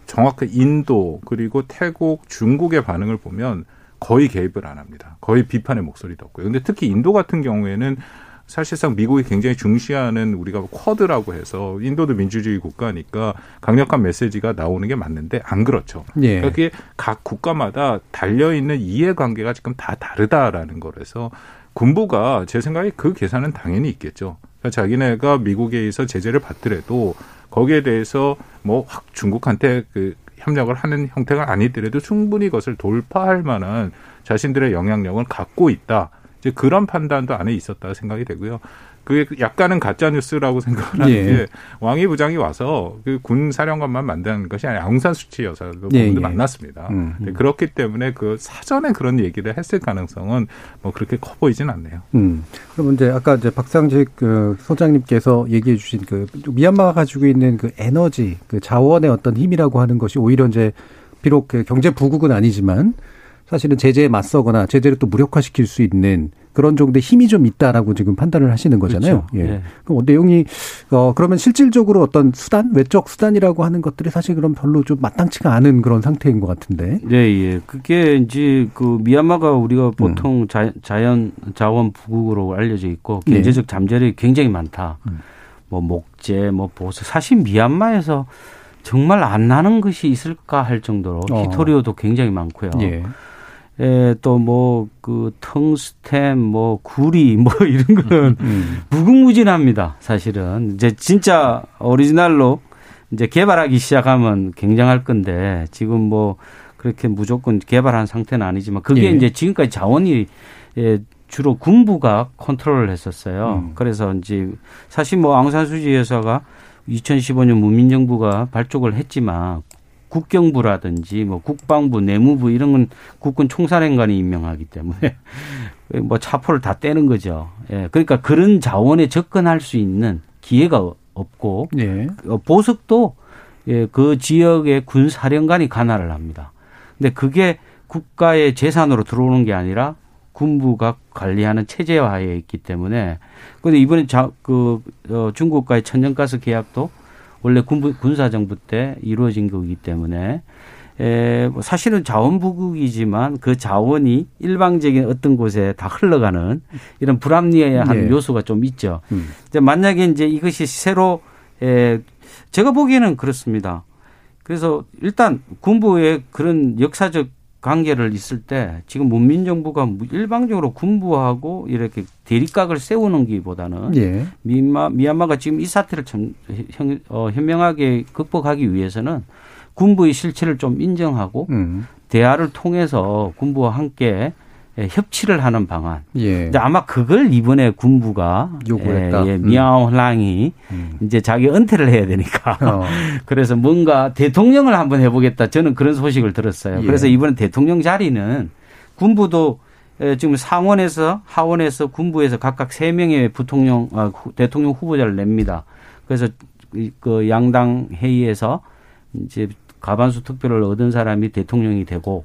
정확한 인도 그리고 태국, 중국의 반응을 보면 거의 개입을 안 합니다. 거의 비판의 목소리도 없고요. 근데 특히 인도 같은 경우에는 사실상 미국이 굉장히 중시하는 우리가 쿼드라고 해서 인도도 민주주의 국가니까 강력한 메시지가 나오는 게 맞는데 안 그렇죠. 예. 그러니까 그게 각 국가마다 달려 있는 이해관계가 지금 다 다르다라는 거라서 군부가 제 생각에 그 계산은 당연히 있겠죠. 그러니까 자기네가 미국에서 제재를 받더라도 거기에 대해서 뭐 확 중국한테 그 협력을 하는 형태가 아니더라도 충분히 그것을 돌파할 만한 자신들의 영향력을 갖고 있다. 이제 그런 판단도 안에 있었다 생각이 되고요. 그게 약간은 가짜 뉴스라고 생각을 하는 예. 게 왕이 부장이 와서 그 군 사령관만 만드는 것이 아니라 아웅산 수치 여사도 예, 예, 예. 만났습니다. 음, 네, 그렇기 때문에 그 사전에 그런 얘기를 했을 가능성은 뭐 그렇게 커 보이진 않네요. 음. 그럼 이제 아까 이제 박상직 그 소장님께서 얘기해 주신 그 미얀마가 가지고 있는 그 에너지, 그 자원의 어떤 힘이라고 하는 것이 오히려 이제 비록 그 경제 부국은 아니지만 사실은 제재에 맞서거나 제재를 또 무력화시킬 수 있는 그런 정도의 힘이 좀 있다라고 지금 판단을 하시는 거잖아요. 그렇죠. 예. 예. 그럼 내용이 어 그러면 실질적으로 어떤 수단, 외적 수단이라고 하는 것들이 사실 그럼 별로 좀 마땅치가 않은 그런 상태인 것 같은데. 네, 예. 그게 이제 그 미얀마가 우리가 음. 보통 자, 자연 자원 부국으로 알려져 있고 네. 경제적 잠재력이 굉장히 많다. 음. 뭐 목재, 뭐 보석. 사실 미얀마에서 정말 안 나는 것이 있을까 할 정도로 어. 히토리오도 굉장히 많고요. 예. 예, 또뭐 그 텅스텐, 뭐 구리, *laughs* 뭐 이런 거는 음. 무궁무진합니다. 사실은 이제 진짜 오리지널로 이제 개발하기 시작하면 굉장할 건데 지금 뭐 그렇게 무조건 개발한 상태는 아니지만 그게 예. 이제 지금까지 자원이 예, 주로 군부가 컨트롤을 했었어요. 음. 그래서 이제 사실 뭐 앙산수지 여사가 2015년 문민정부가 발족을 했지만 국경부라든지 뭐 국방부, 내무부 이런 건 국군 총사령관이 임명하기 때문에 *laughs* 뭐 차포를 다 떼는 거죠. 예. 그러니까 그런 자원에 접근할 수 있는 기회가 없고 예. 어, 보석도 예, 그 지역의 군 사령관이 관할을 합니다. 근데 그게 국가의 재산으로 들어오는 게 아니라 군부가 관리하는 체제화에 있기 때문에 근데 이번에 자, 그 어, 중국과의 천연가스 계약도 원래 군부 군사정부 때 이루어진 거기 때문에 에, 뭐 사실은 자원부국이지만 그 자원이 일방적인 어떤 곳에 다 흘러가는 이런 불합리한 네. 요소가 좀 있죠. 음. 이제 만약에 이제 이것이 새로 에, 제가 보기에는 그렇습니다. 그래서 일단 군부의 그런 역사적 관계를 있을 때 지금 문민 정부가 일방적으로 군부하고 이렇게 대립각을 세우는 기보다는 예. 미얀마, 미얀마가 지금 이 사태를 참 현, 어, 현명하게 극복하기 위해서는 군부의 실체를 좀 인정하고 음. 대화를 통해서 군부와 함께 예, 협치를 하는 방안. 예. 이제 아마 그걸 이번에 군부가 요구했다. 예, 예, 음. 미아오랑이 음. 이제 자기 은퇴를 해야 되니까 어. *laughs* 그래서 뭔가 대통령을 한번 해보겠다. 저는 그런 소식을 들었어요. 예. 그래서 이번에 대통령 자리는 군부도 에, 지금 상원에서 하원에서 군부에서 각각 세 명의 부통령 아, 후- 대통령 후보자를 냅니다. 그래서 이- 그 양당 회의에서 이제 가반수 투표를 얻은 사람이 대통령이 되고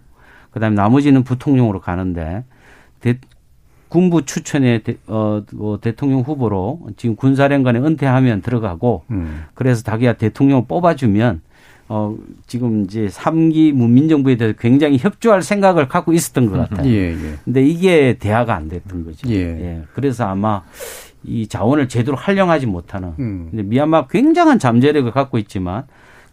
그다음에 나머지는 부통령으로 가는데 대, 군부 추천의 대, 어, 어, 대통령 후보로 지금 군사령관에 은퇴하면 들어가고 음. 그래서 자기가 대통령을 뽑아주면 어 지금 이제 삼기 문민정부에 대해서 굉장히 협조할 생각을 갖고 있었던 것 같아요. 예, 예. 근데 이게 대화가 안 됐던 거죠. 예. 그래서 아마 이 자원을 제대로 활용하지 못하는 음. 근데 미얀마 굉장한 잠재력을 갖고 있지만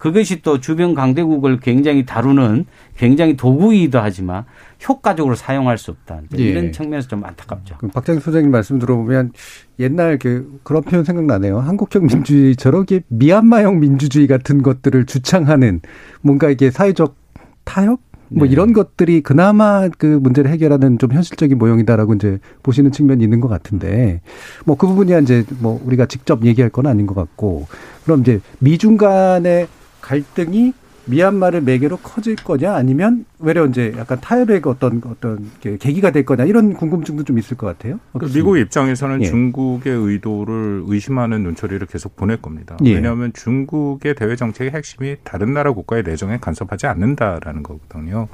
그것이 또 주변 강대국을 굉장히 다루는 굉장히 도구이기도 하지만 효과적으로 사용할 수 없다. 예. 이런 측면에서 좀 안타깝죠. 박장희 소장님 말씀 들어보면 옛날 그 그런 표현 생각나네요. 한국형 민주주의처럼 이게 미얀마형 민주주의 같은 것들을 주창하는 뭔가 이게 사회적 타협 뭐 네. 이런 것들이 그나마 그 문제를 해결하는 좀 현실적인 모형이다라고 이제 보시는 측면이 있는 것 같은데 뭐 그 부분이야 이제 뭐 우리가 직접 얘기할 건 아닌 것 같고 그럼 이제 미중 간의 갈등이 미얀마를 매개로 커질 거냐 아니면 외려 이제 약간 타협의 그 어떤 어떤 그 계기가 될 거냐 이런 궁금증도 좀 있을 것 같아요. 어떻습니까? 미국 입장에서는 예. 중국의 의도를 의심하는 눈초리를 계속 보낼 겁니다. 예. 왜냐하면 중국의 대외 정책의 핵심이 다른 나라 국가의 내정에 간섭하지 않는다라는 거거든요.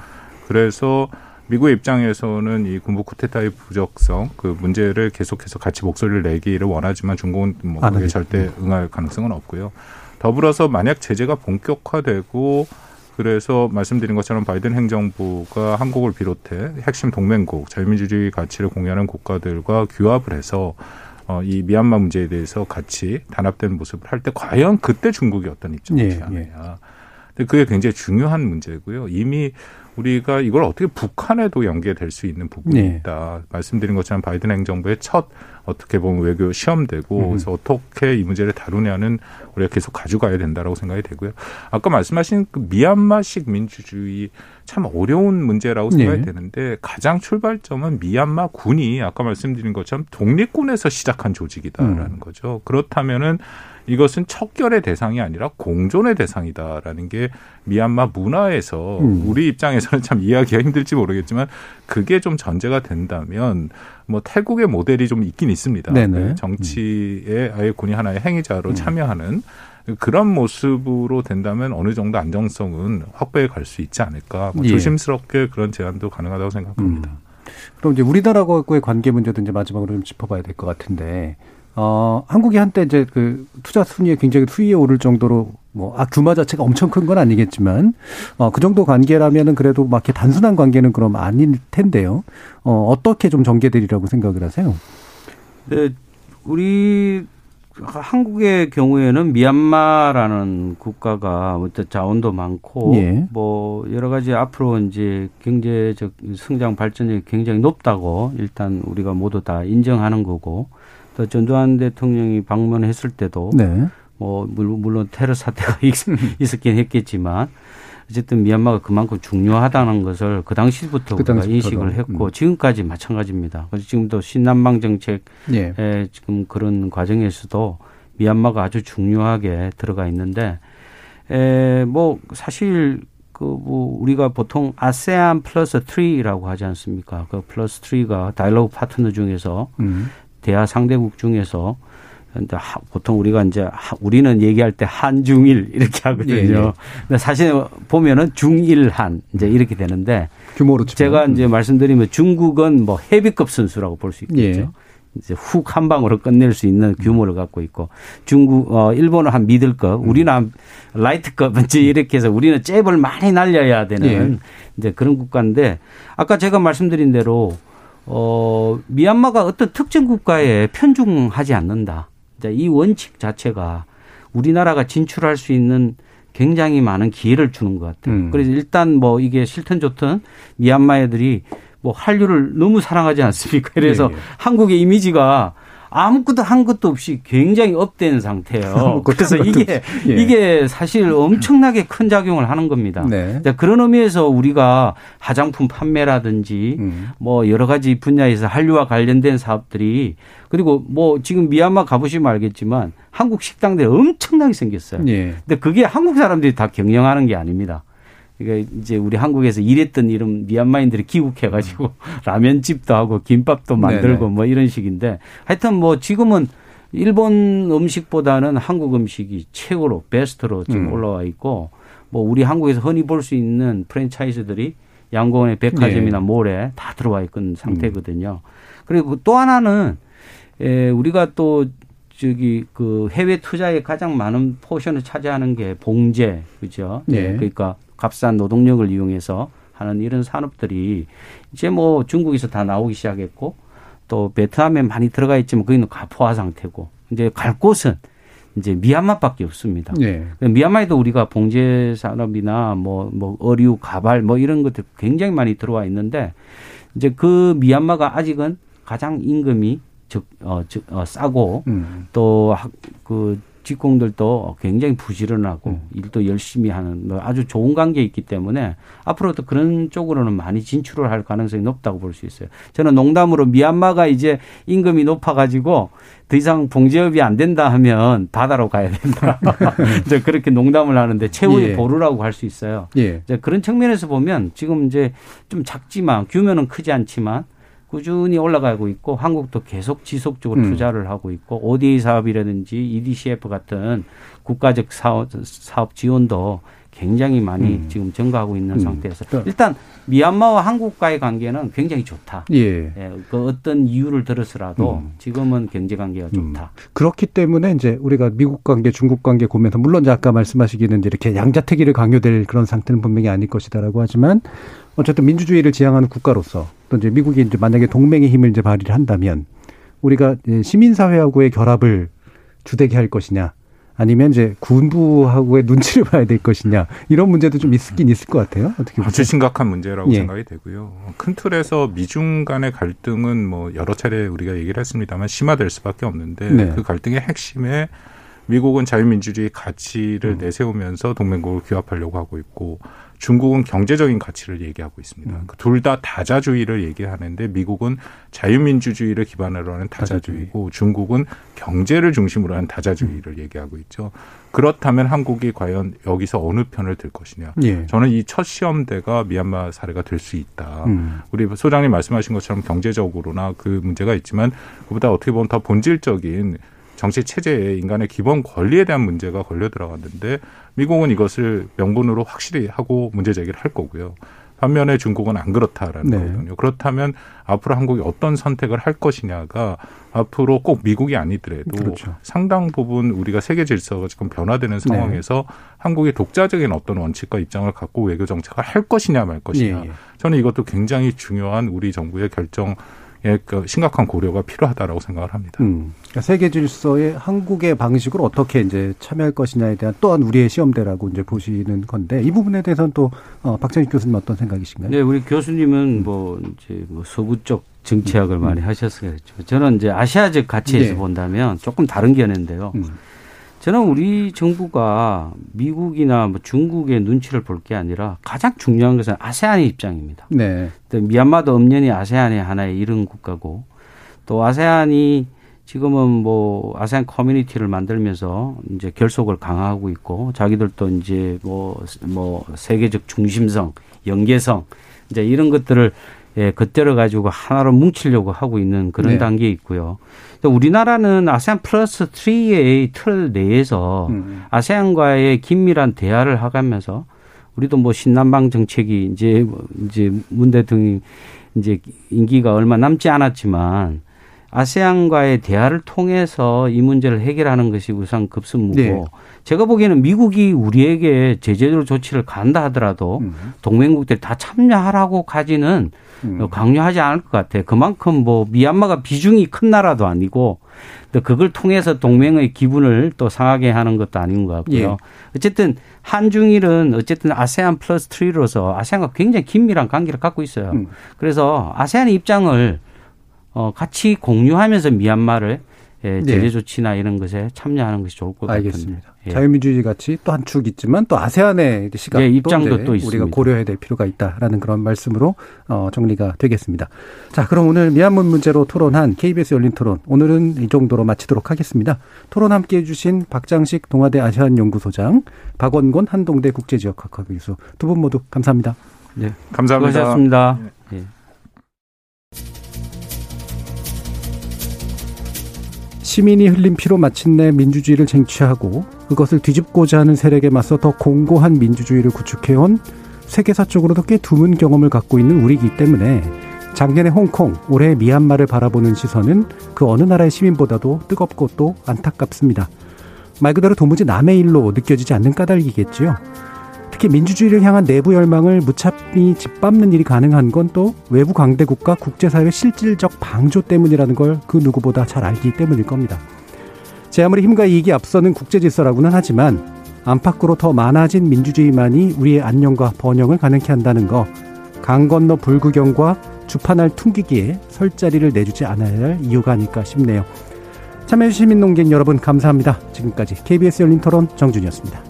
그래서 미국의 입장에서는 이 군부 쿠데타의 부적성 그 문제를 계속해서 같이 목소리를 내기를 원하지만 중국은 뭐 그게 절대 응할 가능성은 없고요. 더불어서 만약 제재가 본격화되고 그래서 말씀드린 것처럼 바이든 행정부가 한국을 비롯해 핵심 동맹국 자유민주주의 가치를 공유하는 국가들과 규합을 해서 어, 이 미얀마 문제에 대해서 같이 단합된 모습을 할 때 과연 그때 중국이 어떤 입장을 예, 취하느냐. 근데 그게 굉장히 중요한 문제고요. 이미 우리가 이걸 어떻게 북한에도 연계될 수 있는 부분이 네. 있다. 말씀드린 것처럼 바이든 행정부의 첫 어떻게 보면 외교 시험되고 음. 그래서 어떻게 이 문제를 다루냐는 우리가 계속 가져가야 된다라고 생각이 되고요. 아까 말씀하신 그 미얀마식 민주주의 참 어려운 문제라고 생각이 네. 되는데 가장 출발점은 미얀마 군이 아까 말씀드린 것처럼 독립군에서 시작한 조직이다라는 음. 거죠. 그렇다면은 이것은 척결의 대상이 아니라 공존의 대상이다라는 게 미얀마 문화에서 음. 우리 입장에서는 참 이해하기가 힘들지 모르겠지만 그게 좀 전제가 된다면 뭐 태국의 모델이 좀 있긴 있습니다. 네네. 그 정치에 아예 군이 하나의 행위자로 음. 참여하는 그런 모습으로 된다면 어느 정도 안정성은 확보해 갈 수 있지 않을까. 뭐 예. 조심스럽게 그런 제안도 가능하다고 생각합니다. 그럼 이제 우리나라하고의 관계 문제도 이제 마지막으로 좀 짚어봐야 될 것 같은데, 어, 한국이 한때 이제 그 투자 순위에 굉장히 수위에 오를 정도로 뭐, 아, 규모 자체가 엄청 큰 건 아니겠지만, 어, 그 정도 관계라면은 그래도 막 이렇게 단순한 관계는 그럼 아닐 텐데요. 어, 어떻게 좀 전개되리라고 생각을 하세요? 네, 우리 한국의 경우에는 미얀마라는 국가가 자원도 많고 예. 뭐 여러 가지 앞으로 이제 경제적 성장 발전이 굉장히 높다고 일단 우리가 모두 다 인정하는 거고 또 전두환 대통령이 방문했을 때도 네. 뭐 물론 테러 사태가 *laughs* 있- 있었긴 했겠지만 어쨌든 미얀마가 그만큼 중요하다는 것을 그 당시부터 그 우리가. 인식을 했고 음. 지금까지 마찬가지입니다. 그래서 지금도 신남방 정책 예. 에 지금 그런 과정에서도 미얀마가 아주 중요하게 들어가 있는데 에뭐 사실 그 뭐 우리가 보통 아세안 플러스 3라고 하지 않습니까? 그 플러스 3가 다이alogue 파트너 중에서 음. 대화 상대국 중에서 근데 하- 보통 우리가 이제 하- 우리는 얘기할 때 한중일 이렇게 하거든요. 예, 예. 근데 사실 보면은 중일한 이제 이렇게 되는데 규모로. 제가 이제 말씀드리면 중국은 뭐 헤비급 선수라고 볼 수 있겠죠. 예. 이제 훅 한 방으로 끝낼 수 있는 규모를 갖고 있고 중국 어 일본은 한 미들급, 우리는 한 라이트급 이제 이렇게 해서 우리는 잽을 많이 날려야 되는 예. 이제 그런 국가인데 아까 제가 말씀드린 대로 어 미얀마가 어떤 특정 국가에 편중하지 않는다. 이제 이 원칙 자체가 우리나라가 진출할 수 있는 굉장히 많은 기회를 주는 것 같아요. 음. 그래서 일단 뭐 이게 싫든 좋든 미얀마 애들이 뭐 한류를 너무 사랑하지 않습니까? *laughs* 그래서 예, 예. 한국의 이미지가 아무것도 한 것도 없이 굉장히 업된 상태예요. *laughs* 그래서 이게. 예. 이게 사실 엄청나게 큰 작용을 하는 겁니다. 네. 자, 그런 의미에서 우리가 화장품 판매라든지 음. 뭐 여러 가지 분야에서 한류와 관련된 사업들이 그리고 뭐 지금 미얀마 가보시면 알겠지만 한국 식당들이 엄청나게 생겼어요. 예. 근데 그게 한국 사람들이 다 경영하는 게 아닙니다. 그러니까 이제 우리 한국에서 일했던 이런 미얀마인들이 기국해가지고 *laughs* 라면집도 하고 김밥도 만들고 음. 네네. 뭐 이런 식인데 하여튼 뭐 지금은 일본 음식보다는 한국 음식이 최고로 베스트로 지금 음. 올라와 있고 뭐 우리 한국에서 흔히 볼 수 있는 프랜차이즈들이 양공의 백화점이나 네. 몰에 다 들어와 있는 상태거든요. 음. 그리고 또 하나는 에, 우리가 또 저기 그 해외 투자에 가장 많은 포션을 차지하는 게 봉제 그죠? 네. 그러니까 값싼 노동력을 이용해서 하는 이런 산업들이 이제 뭐 중국에서 다 나오기 시작했고 또 베트남에 많이 들어가 있지만 거기는 과포화 상태고 이제 갈 곳은 이제 미얀마밖에 없습니다. 예. 미얀마에도 우리가 봉제 산업이나 뭐, 뭐 어류, 가발 뭐 이런 것들 굉장히 많이 들어와 있는데 이제 그 미얀마가 아직은 가장 임금이 적, 어, 적, 어, 싸고 음. 또그 직공들도 굉장히 부지런하고 음. 일도 열심히 하는 뭐 아주 좋은 관계에 있기 때문에 앞으로도 그런 쪽으로는 많이 진출을 할 가능성이 높다고 볼 수 있어요. 저는 농담으로 미얀마가 이제 임금이 높아가지고 더 이상 봉제업이 안 된다 하면 바다로 가야 된다. *laughs* 이제 그렇게 농담을 하는데 최후의 예. 보루라고 할 수 있어요. 예. 이제 그런 측면에서 보면 지금 이제 좀 작지만 규모는 크지 않지만 꾸준히 올라가고 있고 한국도 계속 지속적으로 음. 투자를 하고 있고 ODA 사업이라든지 EDCF 같은 국가적 사업, 사업 지원도 굉장히 많이 음. 지금 증가하고 있는 음. 상태에서 일단 미얀마와 한국과의 관계는 굉장히 좋다. 예. 예. 그 어떤 이유를 들어서라도 음. 지금은 경제 관계가 음. 좋다. 그렇기 때문에 이제 우리가 미국 관계, 중국 관계 보면서 물론 아까 말씀하시기는 이렇게 양자택일을 강요될 그런 상태는 분명히 아닐 것이다라고 하지만 어쨌든 민주주의를 지향하는 국가로서 또 이제 미국이 이제 만약에 동맹의 힘을 이제 발휘를 한다면 우리가 시민사회하고의 결합을 주되게 할 것이냐 아니면 이제 군부하고의 눈치를 *laughs* 봐야 될 것이냐 이런 문제도 좀 있긴 있을 것 같아요. 어떻게 보세요? 아주 심각한 문제라고 예. 생각이 되고요. 큰 틀에서 미중 간의 갈등은 뭐 여러 차례 우리가 얘기를 했습니다만 심화될 수밖에 없는데 네. 그 갈등의 핵심에 미국은 자유민주주의 가치를 음. 내세우면서 동맹국을 규합하려고 하고 있고 중국은 경제적인 가치를 얘기하고 있습니다. 음. 그 둘다 다자주의를 얘기하는데 미국은 자유민주주의를 기반으로 하는 다자주의고 다자주의. 중국은 경제를 중심으로 하는 다자주의를 음. 얘기하고 있죠. 그렇다면 한국이 과연 여기서 어느 편을 들 것이냐. 예. 저는 이 첫 시험대가 미얀마 사례가 될 수 있다. 음. 우리 소장님 말씀하신 것처럼 경제적으로나 그 문제가 있지만 그보다 어떻게 보면 더 본질적인 정치 체제에 인간의 기본 권리에 대한 문제가 걸려 들어갔는데 미국은 이것을 명분으로 확실히 하고 문제 제기를 할 거고요. 반면에 중국은 안 그렇다라는 네. 거거든요. 그렇다면 앞으로 한국이 어떤 선택을 할 것이냐가 앞으로 꼭 미국이 아니더라도 그렇죠. 상당 부분 우리가 세계 질서가 지금 변화되는 네. 상황에서 네. 한국이 독자적인 어떤 원칙과 입장을 갖고 외교 정책을 할 것이냐 말 것이냐. 예, 예. 저는 이것도 굉장히 중요한 우리 정부의 결정 심각한 고려가 필요하다라고 생각을 합니다. 음, 그러니까 세계 질서의 한국의 방식으로 어떻게 이제 참여할 것이냐에 대한 또한 우리의 시험대라고 이제 보시는 건데 이 부분에 대해서는 또 어, 박찬익 교수님 어떤 생각이신가요? 네, 우리 교수님은 뭐 이제 뭐 서부 쪽 정치학을 음. 많이 하셨어요. 저는 이제 아시아적 가치에서 네. 본다면 조금 다른 견해인데요. 음. 저는 우리 정부가 미국이나 뭐 중국의 눈치를 볼 게 아니라 가장 중요한 것은 아세안의 입장입니다. 네. 미얀마도 엄연히 아세안의 하나의 이른 국가고 또 아세안이 지금은 뭐 아세안 커뮤니티를 만들면서 이제 결속을 강화하고 있고 자기들도 이제 뭐뭐 뭐 세계적 중심성, 연계성 이제 이런 것들을 예, 겉들여 가지고 하나로 뭉치려고 하고 있는 그런 네. 단계에 있고요. 우리나라는 아세안 플러스 3의 틀 내에서 음. 아세안과의 긴밀한 대화를 하가면서 우리도 뭐 신남방 정책이 이제 뭐 이제 문 대통령이 이제 임기가 얼마 남지 않았지만 아세안과의 대화를 통해서 이 문제를 해결하는 것이 우선 급선무고 네. 제가 보기에는 미국이 우리에게 제재로 조치를 간다 하더라도 음. 동맹국들이 다 참여하라고 가지는 음. 강요하지 않을 것 같아요. 그만큼 뭐 미얀마가 비중이 큰 나라도 아니고 또 그걸 통해서 동맹의 기분을 또 상하게 하는 것도 아닌 것 같고요. 예. 어쨌든 한중일은 어쨌든 아세안 플러스 3로서 아세안과 굉장히 긴밀한 관계를 갖고 있어요. 음. 그래서 아세안의 입장을 어 같이 공유하면서 미얀마를 예, 제재 네. 조치나 이런 것에 참여하는 것이 좋을 것 알겠습니다. 같은데. 예. 자유민주주의 가치 또한 축 있지만 또 아세안의 시각 예, 입장도 또 우리가 고려해야 될 필요가 있다라는 그런 말씀으로 어, 정리가 되겠습니다. 자, 그럼 오늘 미얀마 문제로 토론한 KBS 열린 토론 오늘은 이 정도로 마치도록 하겠습니다. 토론 함께 해주신 박장식 동아대 아시안 연구소장, 박원곤 한동대 국제지역학과 교수 두 분 모두 감사합니다. 네, 감사합니다. 수고하셨습니다. 시민이 흘린 피로 마침내 민주주의를 쟁취하고 그것을 뒤집고자 하는 세력에 맞서 더 공고한 민주주의를 구축해온 세계사적으로도 꽤 드문 경험을 갖고 있는 우리이기 때문에 작년에 홍콩, 올해 미얀마를 바라보는 시선은 그 어느 나라의 시민보다도 뜨겁고 또 안타깝습니다. 말 그대로 도무지 남의 일로 느껴지지 않는 까닭이겠지요. 특히 민주주의를 향한 내부 열망을 무차히 짓밟는 일이 가능한 건 또 외부 강대국가 국제사회의 실질적 방조 때문이라는 걸 그 누구보다 잘 알기 때문일 겁니다. 제 아무리 힘과 이익이 앞서는 국제 질서라고는 하지만 안팎으로 더 많아진 민주주의만이 우리의 안녕과 번영을 가능케 한다는 거, 강 건너 불구경과 주판할 퉁기기에 설 자리를 내주지 않아야 할 이유가 아닐까 싶네요. 참여해주신 민농객 여러분 감사합니다. 지금까지 KBS 열린 토론 정준이었습니다.